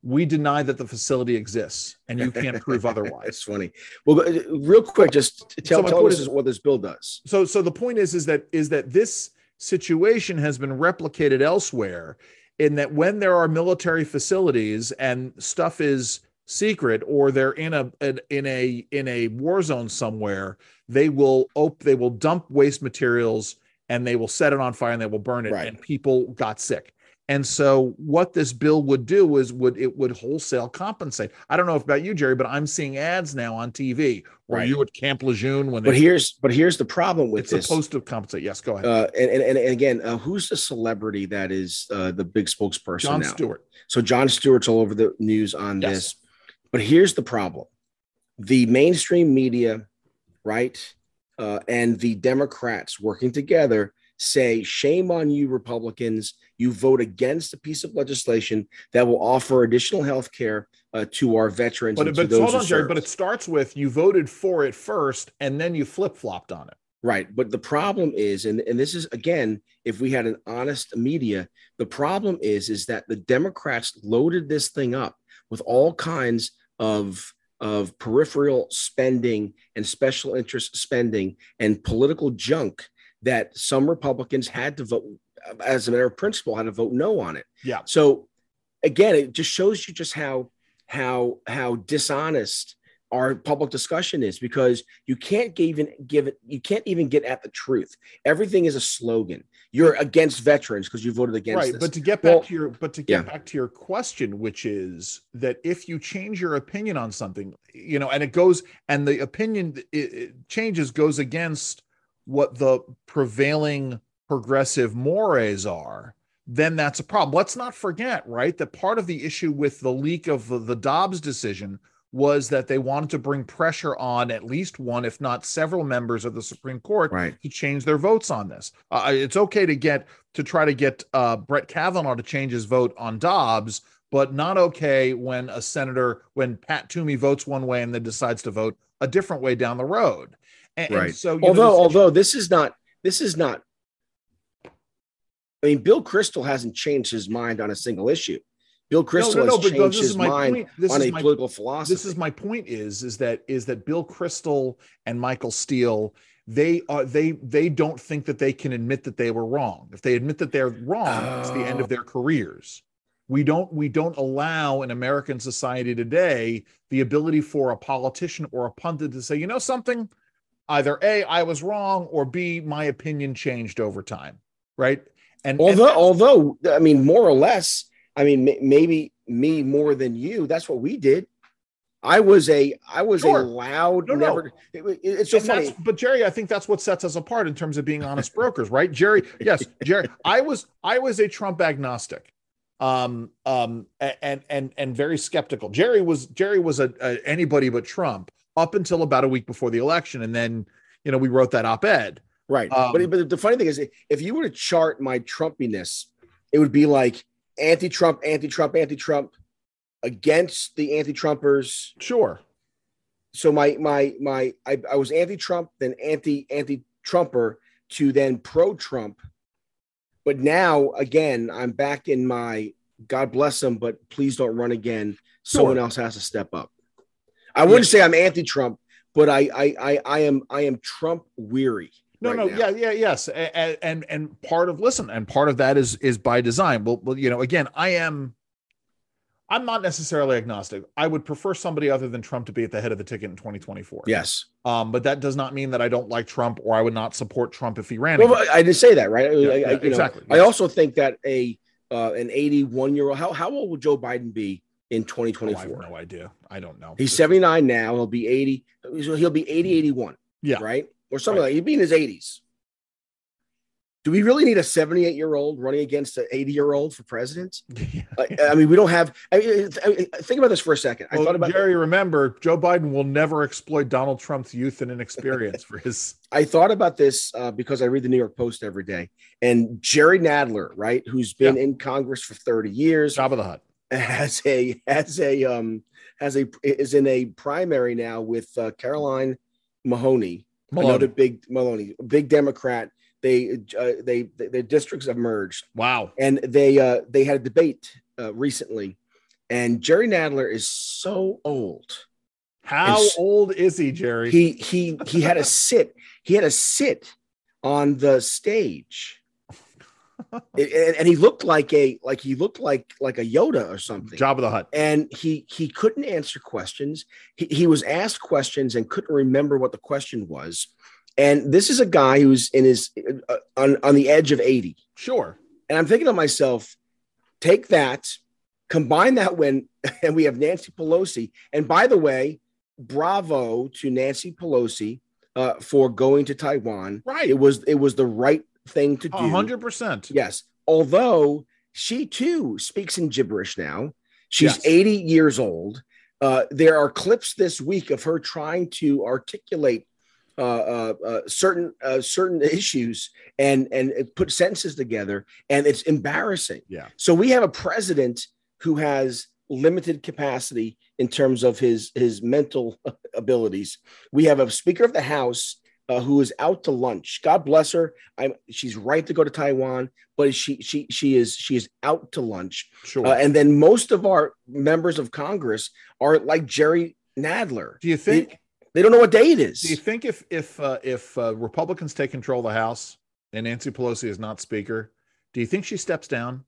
"We deny that the facility exists, and you can't prove otherwise." It's funny. Well, uh, real quick, just tell, So tell us is- what this bill does. so so the point is is that is that this situation has been replicated elsewhere in that when there are military facilities and stuff is secret or they're in a in, in a in a war zone somewhere they will op- they will dump waste materials and they will set it on fire and they will burn it Right. and people got sick and so what this bill would do is would it would wholesale compensate i don't know about you jerry but i'm seeing ads now on tv where Right. you at camp lejeune when But here's but here's the problem with it's this. supposed to compensate. Yes, go ahead. uh, and, and, and again, uh, who's the celebrity that is uh, the big spokesperson Jon now? Stewart. So Jon Stewart's all over the news on Yes. this. But here's the problem: the mainstream media, right, uh, and the Democrats working together say, "Shame on you, Republicans! You vote against a piece of legislation that will offer additional health care uh, to our veterans But, and to but those hold on, Jerry. But it starts with you voted for it first, and then you flip flopped on it. Right. But the problem is, and, and this is again, if we had an honest media, the problem is, is that the Democrats loaded this thing up with all kinds of of peripheral spending and special interest spending and political junk that some Republicans had to vote as a matter of principle had to vote no on it. Yeah. So again, it just shows you just how how how dishonest our public discussion is because you can't even give it you can't even get at the truth everything is a slogan you're against veterans because you voted against right. this. But to get back Well, to your but to get yeah. back to your question, which is that if you change your opinion on something, you know, and it goes and the opinion it, it changes goes against what the prevailing progressive mores are, then that's a problem. Let's not forget, right, that part of the issue with the leak of the, the Dobbs decision was that they wanted to bring pressure on at least one, if not several members of the Supreme Court right to change their votes on this. Uh, it's okay to get to try to get uh, Brett Kavanaugh to change his vote on Dobbs, but not okay when a senator, when Pat Toomey votes one way and then decides to vote a different way down the road. And, and Right. so, you know, although this- although this is not this is not i mean bill kristol hasn't changed his mind on a single issue bill kristol has changed this his is my mind point. This on is a my political philosophy this is my point is is that is that Bill Kristol and Michael Steele they are they they don't think that they can admit that they were wrong. If they admit that they're wrong, it's the end Oh. of their oh. careers. We don't we don't allow in American society today the ability for a politician or a pundit to say, you know something, either A, I was wrong, or B, my opinion changed over time. Right. And and although that's- although i mean more or less i mean may- maybe me more than you that's what we did i was a i was Sure. a loud No, no. never it- it- it's so And funny but Jerry, I think that's what sets us apart in terms of being honest brokers, right? Jerry, yes, Jerry. I was I was a Trump agnostic, um, um, and and and very skeptical. Jerry was Jerry was a, a anybody but Trump up until about a week before the election, and then you know we wrote that op-ed. Right. Um, but, but the funny thing is, if you were to chart my Trumpiness, it would be like anti Trump, anti Trump, anti Trump against the anti Trumpers. Sure. So my, my, my, I, I was anti Trump, then anti, anti Trumper to then pro Trump. But now, again, I'm back in my God bless them, but please don't run again. Someone else has to step up. I wouldn't say I'm anti Trump, but I, I, I, I am, I am Trump weary. No, right no, now. yeah, yeah, yes, and, and and part of listen, and part of that is is by design. Well, well, you know, again, I am, I'm not necessarily agnostic. I would prefer somebody other than Trump to be at the head of the ticket in 2024. Yes. Um, but that does not mean that I don't like Trump or I would not support Trump if he ran. Well, again. I didn't say that, right? I- Yeah, I- yeah, you know, exactly, I also think that a uh, an 81 year old. How how old will Joe Biden be in Oh, I 2024? have no idea. I don't know. He's 79 now. He'll be 80. so He'll be 80, 81. Yeah. Right. Or something Right. like. He'll be in his 80s. Do we really need a 78 year old running against an 80 year old for president? Like, I mean, we don't have. I mean, think about this for a second. I Well, thought about. Jerry. Remember, Joe Biden will never exploit Donald Trump's youth and inexperience for his. I thought about this uh, because I read the New York Post every day, and Jerry Nadler, right, who's been in Congress for 30 years, Jabba the Hutt. has a has a um has a is in a primary now with uh, Carolyn Maloney, Maloney. another big Maloney, big Democrat. They uh, they their districts have merged, Wow. and they uh, they had a debate uh, recently, and Jerry Nadler is so old. How It's- old is he, Jerry? He he he had to sit. He had to sit on the stage. and, and he looked like a like he looked like like a Yoda or something. Jabba the Hutt. and he he couldn't answer questions. He, he was asked questions and couldn't remember what the question was. And this is a guy who's in his uh, on on the edge of 80. Sure. And I'm thinking to myself, take that, combine that when and we have Nancy Pelosi. And by the way, bravo to Nancy Pelosi uh, for going to Taiwan. Right. It was it was the right thing to do. Hundred percent. Yes. Although she too speaks in gibberish now. She's Yes. 80 years old. Uh, there are clips this week of her trying to articulate uh, uh, uh, certain uh, certain issues and and put sentences together, and it's embarrassing. Yeah. So we have a president who has limited capacity in terms of his his mental abilities. We have a Speaker of the House uh, who is out to lunch. God bless her. I'm she's right to go to Taiwan, but she she she is she is out to lunch. Sure. Uh, and then most of our members of Congress are like Jerry Nadler. do you think? They don't know what day it is. do you think if if uh, if uh, Republicans take control of the House and Nancy Pelosi is not Speaker, do you think she steps down?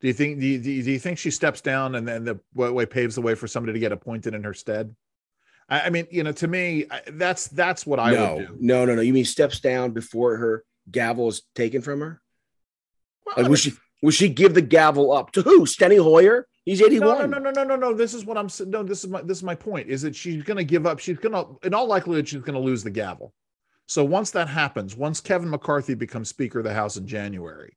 Do you think do do you do you think she steps down and then the way paves the way for somebody to get appointed in her stead? I, I mean, you know, to me, I, that's that's what I no, would do. no, no, no. You mean steps down before her gavel is taken from her? Well, Like, I would mean, she would she give the gavel up to who? Steny Hoyer? He's 81. No, no, no, no, no, no. This is what I'm no. This is my this is my point. Is that she's going to give up? She's going to, in all likelihood, she's going to lose the gavel. So once that happens, once Kevin McCarthy becomes Speaker of the House in January,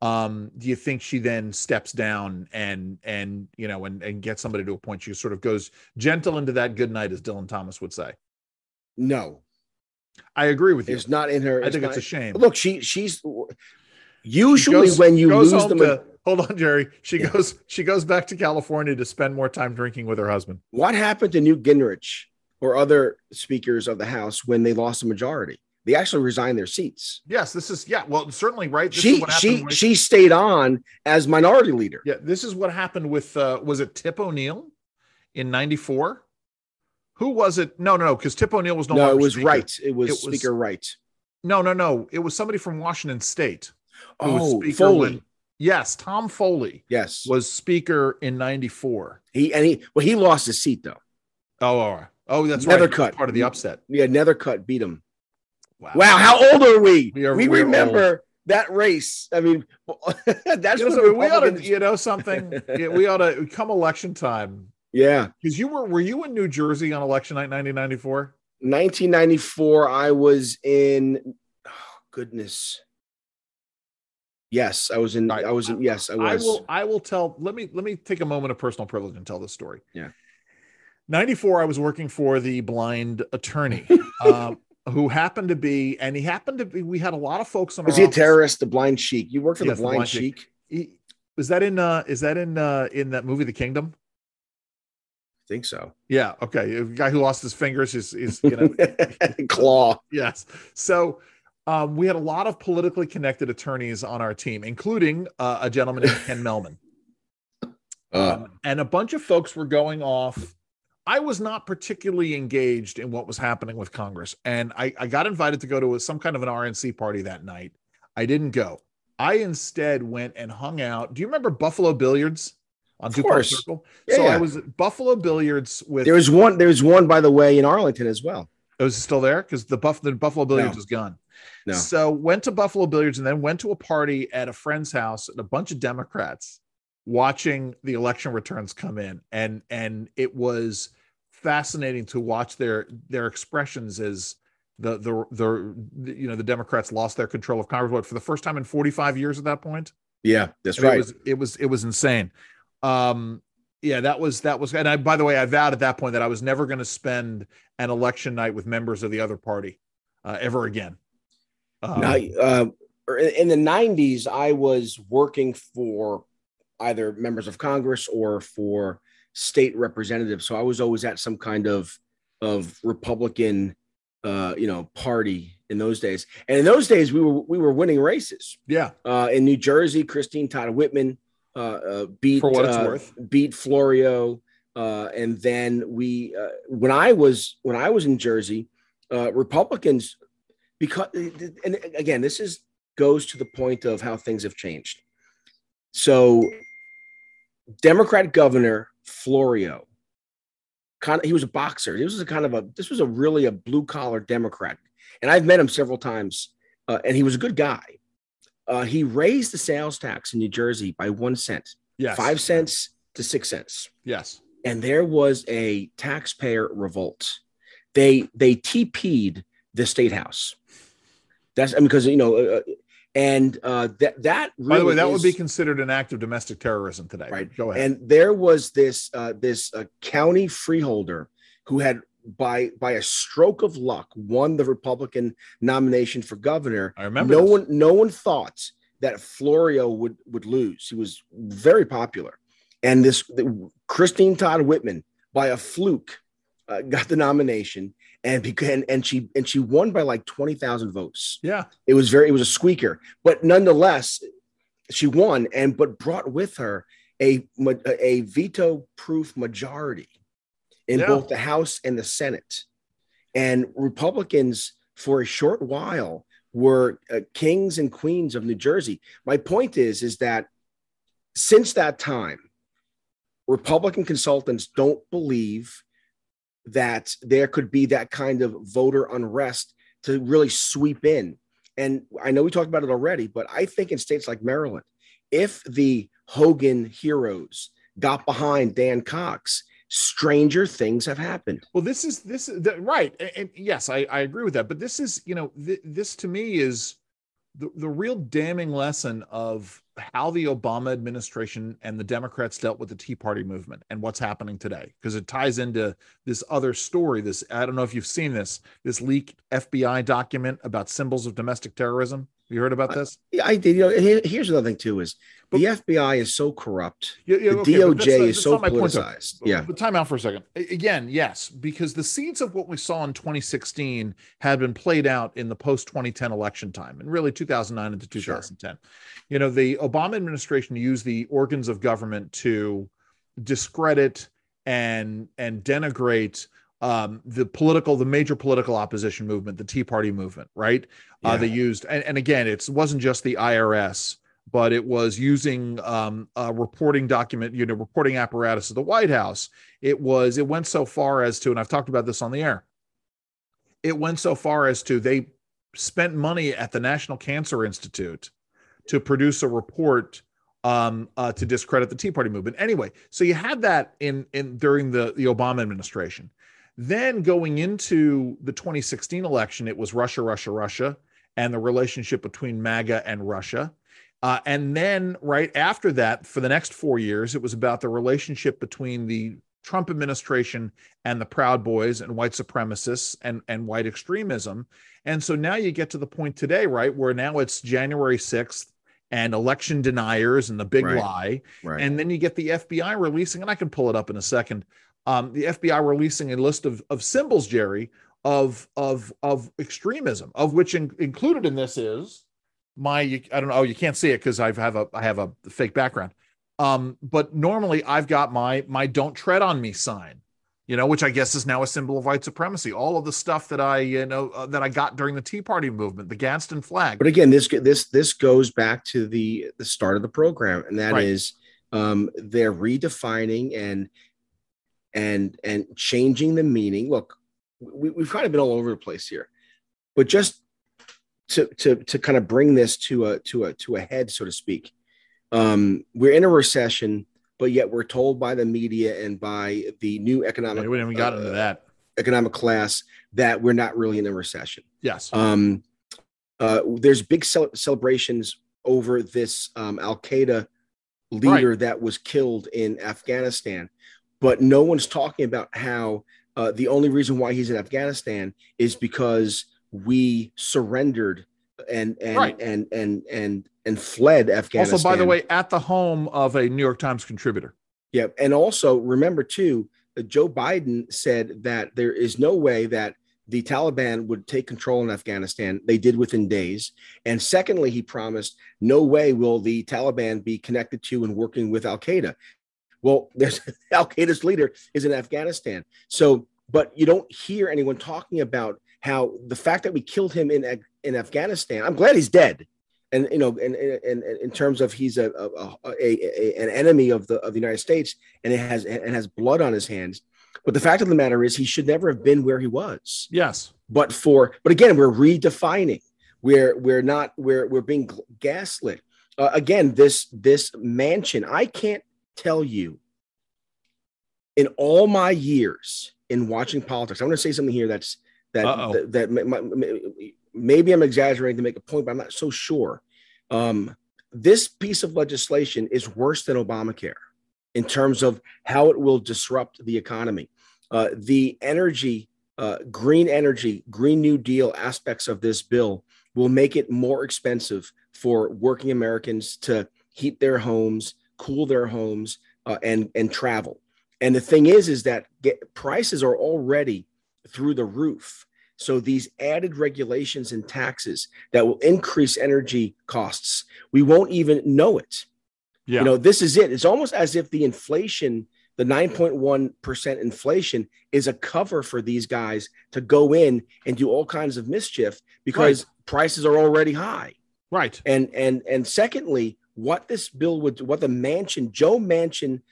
um, do you think she then steps down and and you know and and gets somebody to appoint? She sort of goes gentle into that good night, as Dylan Thomas would say. No, I agree with you. it's not in her. I think not- it's a shame. Look, she she's She usually goes- when you lose them. to- hold on, Jerry. She Yeah. goes she goes back to California to spend more time drinking with her husband. what happened to Newt Gingrich or other speakers of the House when they lost the majority? They actually resigned their seats. Yes, this is yeah. Well, certainly right. This is She she with- she stayed on as minority leader. Yeah, this is what happened with uh was it Tip O'Neill in 94? Who was it? No, no, no, because Tip O'Neill was no, No, longer it was speaker. Wright. It was, It was- Speaker Wright. No, no, no. It was somebody from Washington State. who Oh, speaker Foley. when- yes, Tom Foley yes, was speaker in 94. he and he. Well, he lost his seat though. Oh, all right. Oh, that's Nether right. Cut. Part of the upset. Yeah, Nethercutt beat him. Wow. Wow, how old are we? We are- we we are remember that race. I mean, that's You know, when so we ought to, you know, something. Yeah, we ought to come election time. yeah. Because you were, were you in New Jersey on election night 1994? 1994, I was in. Oh, goodness. Yes, I was in. Right. I was in. Yes, I I was. will I will tell let me let me take a moment of personal privilege and tell this story. Yeah. 94 I was working for the blind attorney. um who happened to be, and he happened to be. We had a lot of folks on. Was he a terrorist? The blind sheik. You worked for Yes, the the blind, Blind Sheik. sheik. He, was that in? uh Is that in? uh In that movie, The Kingdom? I think so. Yeah. Okay. A guy who lost his fingers is is you know Claw. yes. So um, we had a lot of politically connected attorneys on our team, including uh, a gentleman named Ken Mehlman. Uh, Um, and a bunch of folks were going off. I was not particularly engaged in what was happening with Congress, and I, I got invited to go to a, some kind of an RNC party that night. I didn't go. I instead went and hung out. Do you remember Buffalo Billiards on Of DuPont course. Circle? Yeah, so yeah. I was at Buffalo Billiards with. there was one. There was one, by the way, in Arlington as well. Oh, it was still there? Because the Buff the Buffalo Billiards No. is gone. No. So went to Buffalo Billiards and then went to a party at a friend's house and a bunch of Democrats watching the election returns come in. And and it was fascinating to watch their their expressions as the the the you know the Democrats lost their control of Congress what for the first time in 45 years at that point. Yeah, that's right. It was it was it was insane. Um yeah, that was that was and I by the way, I vowed at that point that I was never going to spend an election night with members of the other party uh, ever again. Um, Now, uh, in the 90s, I was working for either members of Congress or for state representative. So I was always at some kind of of Republican, uh, you know, party in those days. And in those days, we were we were winning races. yeah, Uh, in New Jersey, Christine Todd Whitman uh, uh, beat For what it's uh, worth. beat Florio, uh, and then we uh, when I was when I was in Jersey, uh, Republicans because and again this is goes to the point of how things have changed. So, Democrat Governor Florio, kind of, he was a boxer. This was a kind of a this was a really a blue collar Democrat, and I've met him several times, uh, and he was a good guy. Uh, he raised the sales tax in New Jersey by one cent, yes, five cents to six cents, yes, and there was a taxpayer revolt. They they TP'd the state house. That's I mean, because you know, uh, and uh, that that really By the way, that would be considered an act of domestic terrorism today. Right. Go ahead. and there was this uh, this uh, county freeholder who had by by a stroke of luck won the Republican nomination for governor. I remember. no this. one no one thought that Florio would would lose. He was very popular, and this the, Christine Todd Whitman by a fluke uh, got the nomination and and she and she won by like twenty thousand votes. Yeah. It was very it was a squeaker, but nonetheless, she won and but brought with her a a veto proof majority in Yeah. both the House and the Senate. And Republicans for a short while were uh, kings and queens of New Jersey. My point is is that since that time Republican consultants don't believe that there could be that kind of voter unrest to really sweep in. And I know we talked about it already, but I think in states like Maryland, if the Hogan heroes got behind Dan Cox, stranger things have happened. Well, this is this the, right, and, and yes, I, I agree with that. But this is, you know, th- this to me is the the real damning lesson of how the Obama administration and the Democrats dealt with the Tea Party movement and what's happening today, because it ties into this other story. This I don't know if you've seen this this leaked FBI document about symbols of domestic terrorism. You heard about this? Yeah, I did. You know, here- here's another thing too: is But- the FBI is so corrupt. Yeah, yeah, The okay, but that's DOJ is that's so not my point, though. politicized. Yeah, But time out for a second. Again, yes, because the seeds of what we saw in 2016 had been played out in the post 2010 election time and really 2009 into Sure. 2010. You know, the Obama administration used the organs of government to discredit and and denigrate um, the political, the major political opposition movement, the Tea Party movement, right? Uh, they used, and, and again, it wasn't just the IRS, but it was using um, a reporting document, you know, reporting apparatus of the White House. It was, it went so far as to, and I've talked about this on the air. It went so far as to they spent money at the National Cancer Institute to produce a report um, uh, to discredit the Tea Party movement. Anyway, so you had that in in during the the Obama administration. Then going into the 2016 election, it was Russia, Russia, Russia, and the relationship between MAGA and Russia. Uh, and then right after that, for the next four years, it was about the relationship between the Trump administration and the Proud Boys and white supremacists and, and white extremism. And so now you get to the point today, right, where now it's January 6th and election deniers and the big Right. lie. Right. And then you get the FBI releasing, and I can pull it up in a second. Um, the FBI releasing a list of, of symbols, Jerry, of of of extremism, of which in, included in this is my I don't know. Oh, you can't see it because I have a I have a fake background. Um, but normally I've got my my "Don't Tread on Me" sign, you know, which I guess is now a symbol of white supremacy. All of the stuff that I you know uh, that I got during the Tea Party movement, the Gadsden flag. But again, this this this goes back to the the start of the program, and that is Right. um, they're redefining and and and changing the meaning. Look, we, we've kind of been all over the place here, but just to to to kind of bring this to a to a to a head, so to speak. Um, we're in a recession, but yet we're told by the media and by the new economic we haven't even got uh, into that. economic class that we're not really in a recession. Yes. Um, uh, there's big cel- celebrations over this um, Al Qaeda leader that was killed in Afghanistan, but no one's talking about how uh, the only reason why he's in Afghanistan is because we surrendered and and Right. and and and and fled Afghanistan. also, by the way, at the home of a New York Times contributor. Yeah, and also remember too, uh, Joe Biden said that there is no way that the Taliban would take control in Afghanistan. They did within days. And secondly, he promised no way will the Taliban be connected to and working with Al Qaeda. Well, there's Al Qaeda's leader is in Afghanistan. So, but you don't hear anyone talking about how the fact that we killed him in in Afghanistan. I'm glad he's dead. And you know, and in, in, in terms of he's a, a, a, a an enemy of the of the United States, and it has and has blood on his hands. But the fact of the matter is, he should never have been where he was. Yes. But for but again, we're redefining. We're we're not we're we're being gaslit. Uh, again, this this Manchin. I can't tell you. In all my years in watching politics, I'm going to say something here that's that that, that may- maybe I'm exaggerating to make a point, but I'm not so sure. Um, this piece of legislation is worse than Obamacare in terms of how it will disrupt the economy. Uh, the energy, uh, green energy, Green New Deal aspects of this bill will make it more expensive for working Americans to heat their homes, cool their homes, uh, and and travel. And the thing is, is that get, prices are already through the roof. So these added regulations and taxes that will increase energy costs, we won't even know it. Yeah. You know, this is it. It's almost as if the inflation, the 9.1% inflation, is a cover for these guys to go in and do all kinds of mischief because prices are already high. right. And and and secondly, what this bill would what the Manchin, Joe Manchin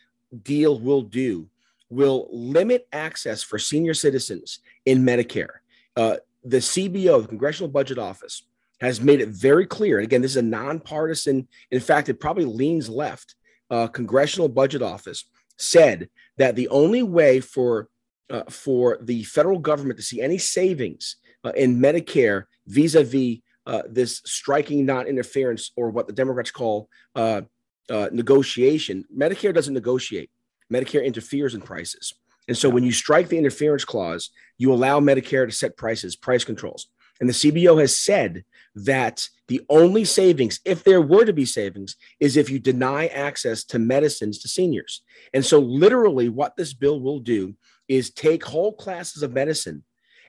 deal will do will limit access for senior citizens in Medicare. Uh, the CBO, the Congressional Budget Office, has made it very clear. And again, this is a nonpartisan, in fact, it probably leans left. Uh, Congressional Budget Office said that the only way for uh, for the federal government to see any savings uh, in Medicare vis-a-vis uh, this striking non-interference, or what the Democrats call uh, uh, negotiation. Medicare doesn't negotiate. Medicare interferes in prices. And so when you strike the interference clause, you allow Medicare to set prices, price controls. And the CBO has said that the only savings, if there were to be savings, is if you deny access to medicines to seniors. And so, literally, what this bill will do is take whole classes of medicine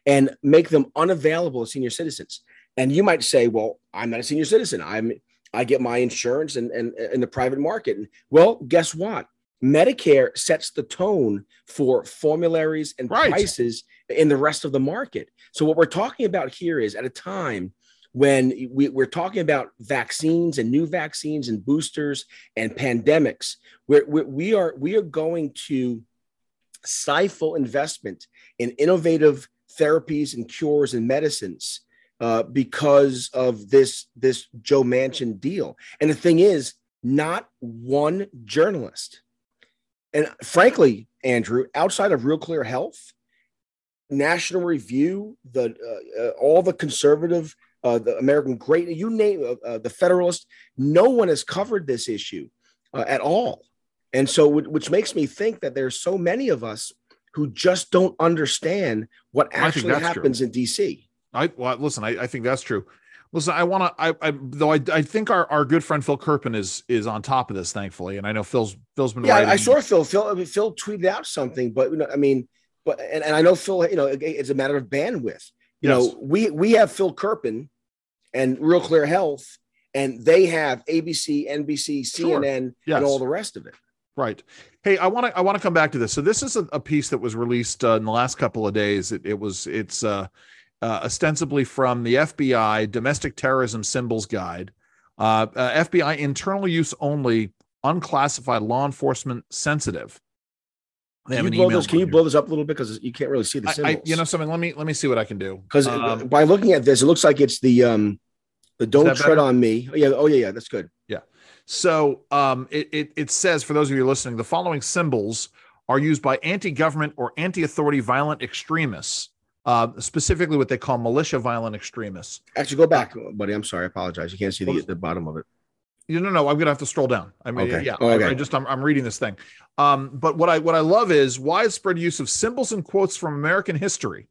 and make them unavailable to senior citizens. And you might say, well, I'm not a senior citizen. I'm I get my insurance and in, in, in the private market. Well, guess what? Medicare sets the tone for formularies and Right. prices in the rest of the market. So what we're talking about here is at a time when we, we're talking about vaccines and new vaccines and boosters and pandemics, where we we are we are going to stifle investment in innovative therapies and cures and medicines uh, because of this this Joe Manchin deal. And the thing is, not one journalist, and frankly, Andrew, outside of Real Clear Health, National Review, the uh, uh, all the conservative, uh, the American Great, you name uh, the Federalist, no one has covered this issue uh, at all. And so, which makes me think that there's so many of us who just don't understand what actually happens true. in DC. I well, listen. I, I think that's true. Listen, I want to. I, I though I, I think our, our good friend Phil Kerpen is is on top of this, thankfully, and I know Phil's Phil's been. Yeah, writing. I saw Phil. Phil I mean, Phil tweeted out something, but you know, I mean, but and, and I know Phil. You know, it's a matter of bandwidth. You yes. know, we we have Phil Kerpen and Real Clear Health, and they have ABC, NBC, CNN, sure. yes. and all the rest of it. Right. Hey, I want to I want to come back to this. So this is a, a piece that was released uh, in the last couple of days. It, it was it's uh, uh, ostensibly from the FBI Domestic Terrorism Symbols Guide. Uh, uh FBI internal use only, unclassified, law enforcement sensitive. Can you, blow this, can you blow this up a little bit because you can't really see the symbols? I, you know something. Let me let me see what I can do. Because um, by looking at this, it looks like it's the um the don't tread better? on me. Oh, yeah. Oh yeah. Yeah. That's good. Yeah. So um, it, it, it says, for those of you listening, the following symbols are used by anti government or anti authority violent extremists, uh, specifically what they call militia violent extremists. Actually, go back, buddy. I'm sorry. I apologize. You can't see the, the bottom of it. You know, no, I'm gonna have to scroll down. I mean, okay. yeah, oh, okay. I, I, just I'm, I'm reading this thing. Um, but what I what I love is widespread use of symbols and quotes from American history,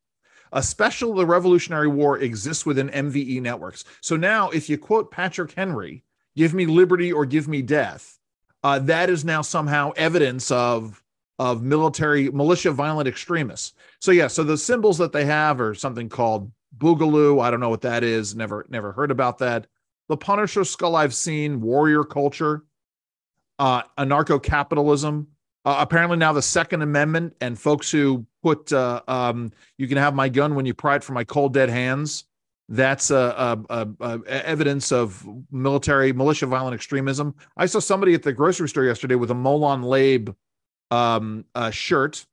especially the Revolutionary War, exists within MVE networks. So now, if you quote Patrick Henry, give me liberty or give me death. Uh, that is now somehow evidence of of military militia violent extremists. So yeah, so the symbols that they have are something called boogaloo. I don't know what that is. Never never heard about that. The Punisher skull I've seen. Warrior culture, uh, anarcho capitalism. Uh, apparently now the Second Amendment and folks who put uh, um, you can have my gun when you pry it from my cold dead hands that's a, a, a, evidence of military militia violent extremism. I saw somebody at the grocery store yesterday with a Molon Labe um, uh, shirt.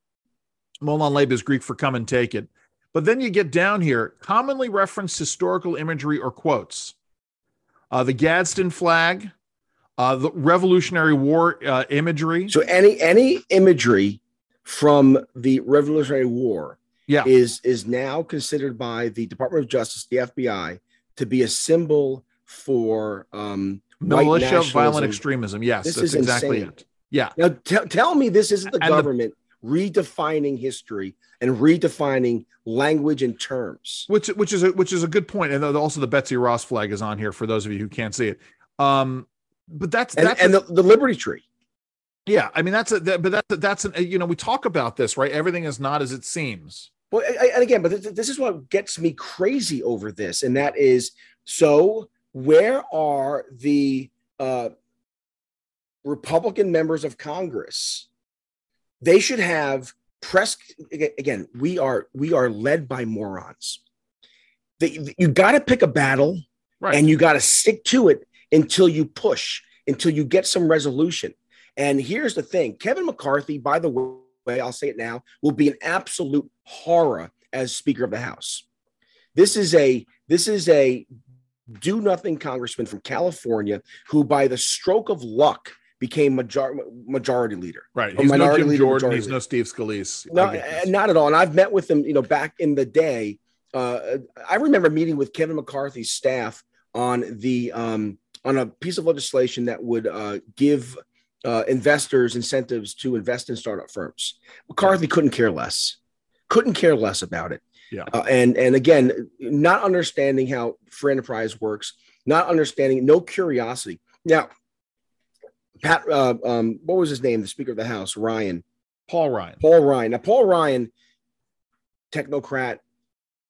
Molon Labe is Greek for "come and take it." But then you get down here, commonly referenced historical imagery or quotes. Uh, the Gadsden flag, uh, the Revolutionary War uh, imagery. So any any imagery from the Revolutionary War yeah. is is now considered by the Department of Justice, the FBI, to be a symbol for um, militia violent extremism. Yes, this is exactly insane. it. Yeah. Now t- tell me this isn't the and government the, redefining history and redefining language and terms. Which which is a which is a good point. And also the Betsy Ross flag is on here for those of you who can't see it. Um, but that's and, that's and a, the, the Liberty Tree. Yeah, I mean that's a that, but that's a, that's an, you know we talk about this right. Everything is not as it seems. Well, and again, but this is what gets me crazy over this, and that is so. Where are the uh, Republican members of Congress? They should have press. Again, we are we are led by morons. You got to pick a battle, right. and you got to stick to it until you push, until you get some resolution. And here's the thing: Kevin McCarthy, by the way way, I'll say it now, will be an absolute horror as Speaker of the House. This is a this is a do nothing congressman from California who, by the stroke of luck, became major- majority leader. Right. He's no Jim leader, Jordan. He's no Steve Scalise. No, not at all. And I've met with him, you know, back in the day. Uh, I remember meeting with Kevin McCarthy's staff on the um, on a piece of legislation that would uh, give uh, investors incentives to invest in startup firms. McCarthy couldn't care less, couldn't care less about it. Yeah. Uh, and and again, not understanding how free enterprise works, not understanding, no curiosity. Now, Pat, uh, um, what was his name? The Speaker of the House, Ryan. Paul Ryan. Paul Ryan. Now, Paul Ryan, technocrat.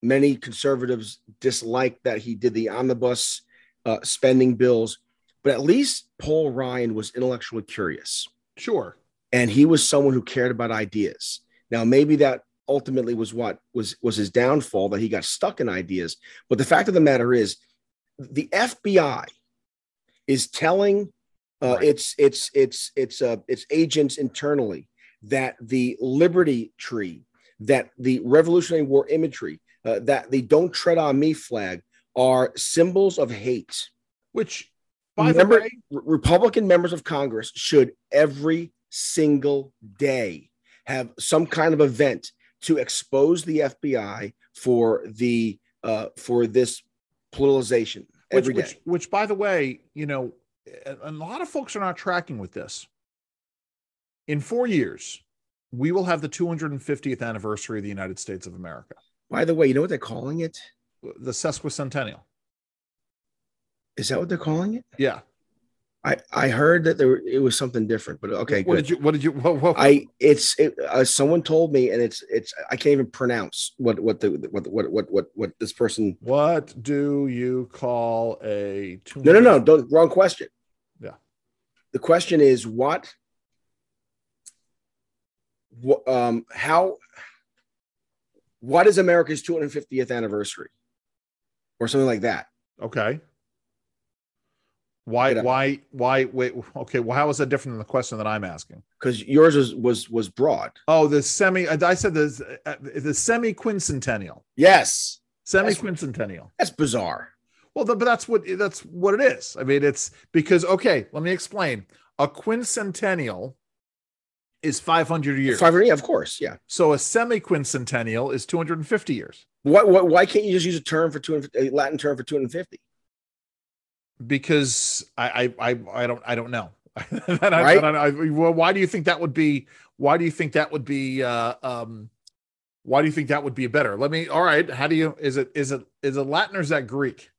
Many conservatives dislike that he did the omnibus uh, spending bills but at least Paul Ryan was intellectually curious. Sure. And he was someone who cared about ideas. Now, maybe that ultimately was what was was his downfall that he got stuck in ideas. But the fact of the matter is, the FBI is telling uh, right. its its its its uh, its agents internally that the Liberty Tree, that the Revolutionary War imagery, uh, that the "Don't Tread on Me" flag are symbols of hate. Which by Member, way, Republican members of Congress should every single day have some kind of event to expose the FBI for the uh, for this politicization every which, day. Which, which, by the way, you know, a lot of folks are not tracking with this. In four years, we will have the 250th anniversary of the United States of America, By the way, you know what they're calling it? the sesquicentennial. Is that what they're calling it? Yeah. I I heard that there it was something different, but okay, What good. did you? What did you? What, what, I it's it, uh, someone told me, and it's it's I can't even pronounce what what the what what what what what this person. what do you call a? No, no, no, don't wrong question. The question is what. What um how. What is America's 250th anniversary, or something like that? Okay. Why? Why? Why? Wait. Okay. Well, how is that different than the question that I'm asking? Because yours was was was broad. Oh, the semi. I said the uh, the semi quincentennial. Yes, Semi quincentennial. that's bizarre. Well, but that's what that's what it is. I mean, it's because okay. Let me explain. A quincentennial is 500 years. Five, yeah, of course, yeah. So a semi quincentennial is 250 years What, what why can't you just use a term for 250 a Latin term for 250? because I I I, I don't I don't know. And I- Right? I- well, why do you think that would be? Why do you think that would be? Uh, um, why do you think that would be better? Let me. All right. How do you? Is it is it is it Latin or is that Greek?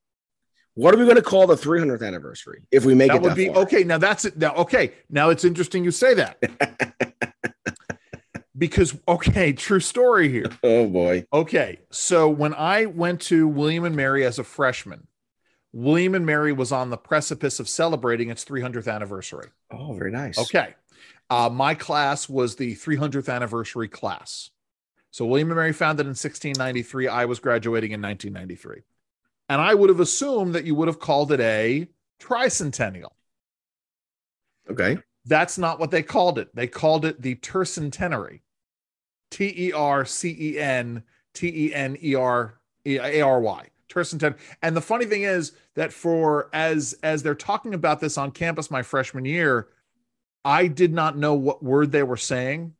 What are we going to call the 300th anniversary if we make that it would that be far? okay. Now that's it. Now okay. Now it's interesting you say that because okay, true story here. Oh boy. Okay, so when I went to William and Mary as a freshman, William and Mary was on the precipice of celebrating its 300th anniversary. Oh, very nice. Okay, uh, my class was the 300th anniversary class. So William and Mary founded in 1693. I was graduating in 1993, and I would have assumed that you would have called it a tricentennial. Okay. That's not what they called it. They called it the tercentenary. T E R C E N T E N E R A R Y. Tercentenary. And the funny thing is that for as as they're talking about this on campus my freshman year, I did not know what word they were saying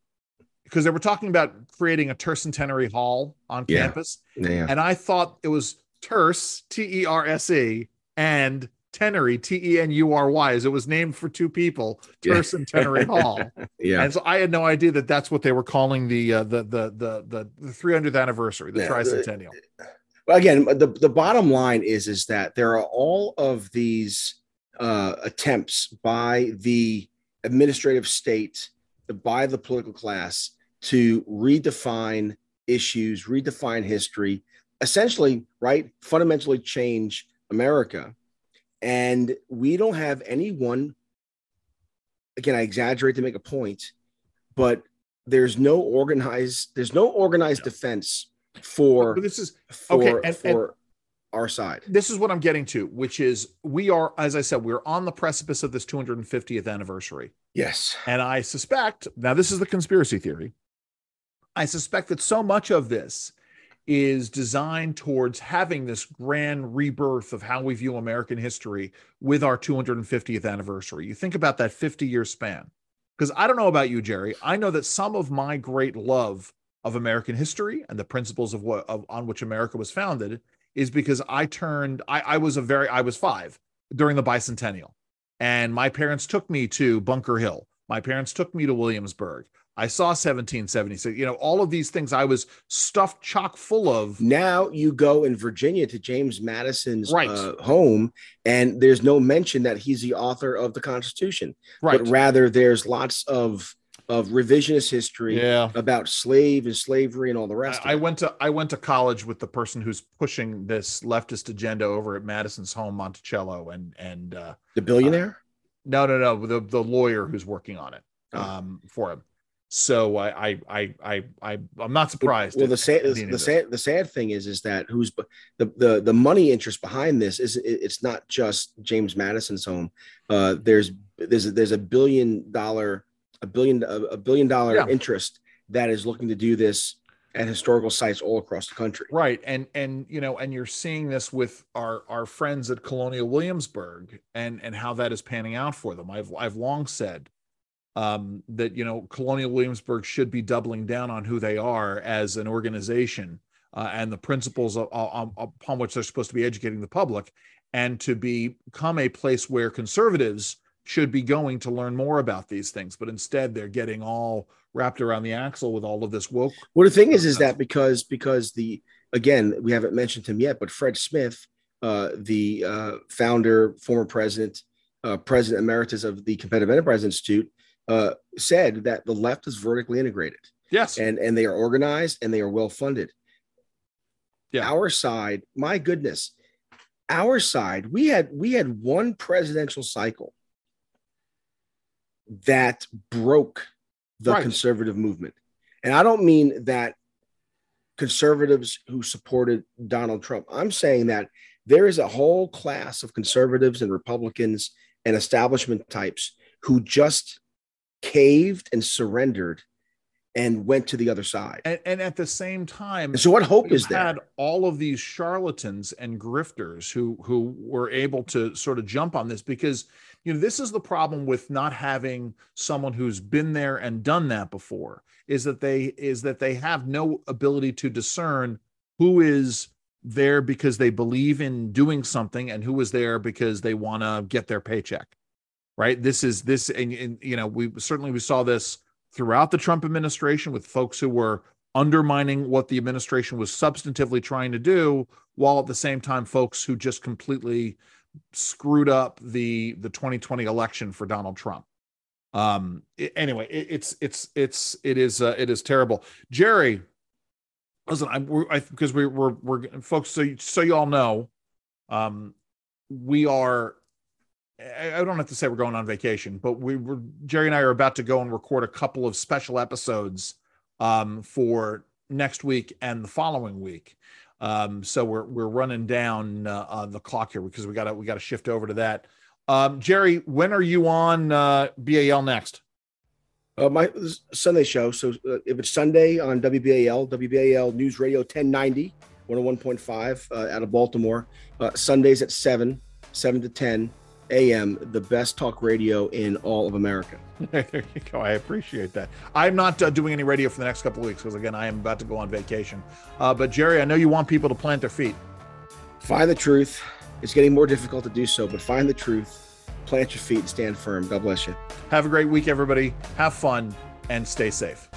because they were talking about creating a tercentenary hall on Yeah. campus. Yeah. And I thought it was terse, T E R S E, and Tenery, T E N U R Y, as it was named for two people, Yeah. And Tenery Hall. Yeah. And so I had no idea that that's what they were calling the uh, the, the the the the 300th anniversary, the Yeah, tricentennial. Well, again, the, the bottom line is is that there are all of these uh, attempts by the administrative state, by the political class, to redefine issues, redefine history, essentially, right, fundamentally change America, and we don't have anyone. Again, I exaggerate to make a point, but there's no organized there's no organized defense for But this is for, Okay, and- and- for our side. this is what I'm getting to, which is we are, as I said, we're on the precipice of this 250th anniversary. Yes. And I suspect now this is the conspiracy theory. I suspect that so much of this is designed towards having this grand rebirth of how we view American history with our 250th anniversary. You think about that 50 year span. Because I don't know about you, Jerry. I know that some of my great love of American history and the principles of what of, on which America was founded is because I turned I, I was a very I was five during the bicentennial. And my parents took me to Bunker Hill. My parents took me to Williamsburg. I saw 1776. You know, all of these things I was stuffed chock full of. Now you go in Virginia to James Madison's Right. uh, home, and there's no mention that he's the author of the Constitution, Right. but rather there's lots of of revisionist history Yeah. about slave and slavery and all the rest. I, I of it. went to I went to college with the person who's pushing this leftist agenda over at Madison's home, Monticello, and and uh, the billionaire. no, no, no, the the lawyer who's working on it Oh. um, for him. So I I I I I I'm not surprised. Well, the sad, of the sad, the sad thing is, is that who's the the the money interest behind this is it's not just James Madison's home. Uh, there's there's a, there's a billion dollar a billion a, a billion dollar Yeah. interest that is looking to do this at historical sites all across the country. right and and you know and you're seeing this with our our friends at colonial williamsburg and and how that is panning out for them i've i've long said um that you know colonial williamsburg should be doubling down on who they are as an organization uh, and the principles of, of- upon which they're supposed to be educating the public and to be- become a place where conservatives should be going to learn more about these things, but instead they're getting all wrapped around the axle with all of this woke. Well, the thing is, is that because because the again we haven't mentioned him yet, but Fred Smith, uh, the uh, founder, former president, uh, president emeritus of the Competitive Enterprise Institute, uh, said that the left is vertically integrated. Yes, and and they are organized and they are well funded. Yeah, our side, my goodness, our side, we had we had one presidential cycle that broke the right. conservative movement. And I don't mean that conservatives who supported Donald Trump. I'm saying that there is a whole class of conservatives and Republicans and establishment types who just caved and surrendered and went to the other side. And, and at the same time, and so what hope is there? Had all of these charlatans and grifters who who were able to sort of jump on this because you know this is the problem with not having someone who's been there and done that before is that they is that they have no ability to discern who is there because they believe in doing something and who is there because they want to get their paycheck right this is this and, and you know we certainly we saw this throughout the Trump administration with folks who were undermining what the administration was substantively trying to do, while at the same time, folks who just completely screwed up the the 2020 election for Donald Trump. Um. It, anyway, it, it's it's it's it is uh, it is terrible. Jerry, listen, I, because we, we're we're folks. So so you all know, um, we are I don't have to say we're going on vacation, but we were Jerry and I are about to go and record a couple of special episodes um, for next week and the following week. Um, so we're we're running down uh, the clock here because we got to we got to shift over to that. Um, Jerry, when are you on uh, BAL next? Uh, my Sunday show. So uh, if it's Sunday on WBAL, WBAL News Radio 1090, 101.5 uh, out of Baltimore. Uh, Sundays at 7, 7 to 10 AM, the best talk radio in all of America. there you go. I appreciate that. I'm not uh, doing any radio for the next couple of weeks because, again, I am about to go on vacation. Uh, but, Jerry, I know you want people to plant their feet. Find the truth. It's getting more difficult to do so, but find the truth, plant your feet, and stand firm. God bless you. Have a great week, everybody. Have fun and stay safe.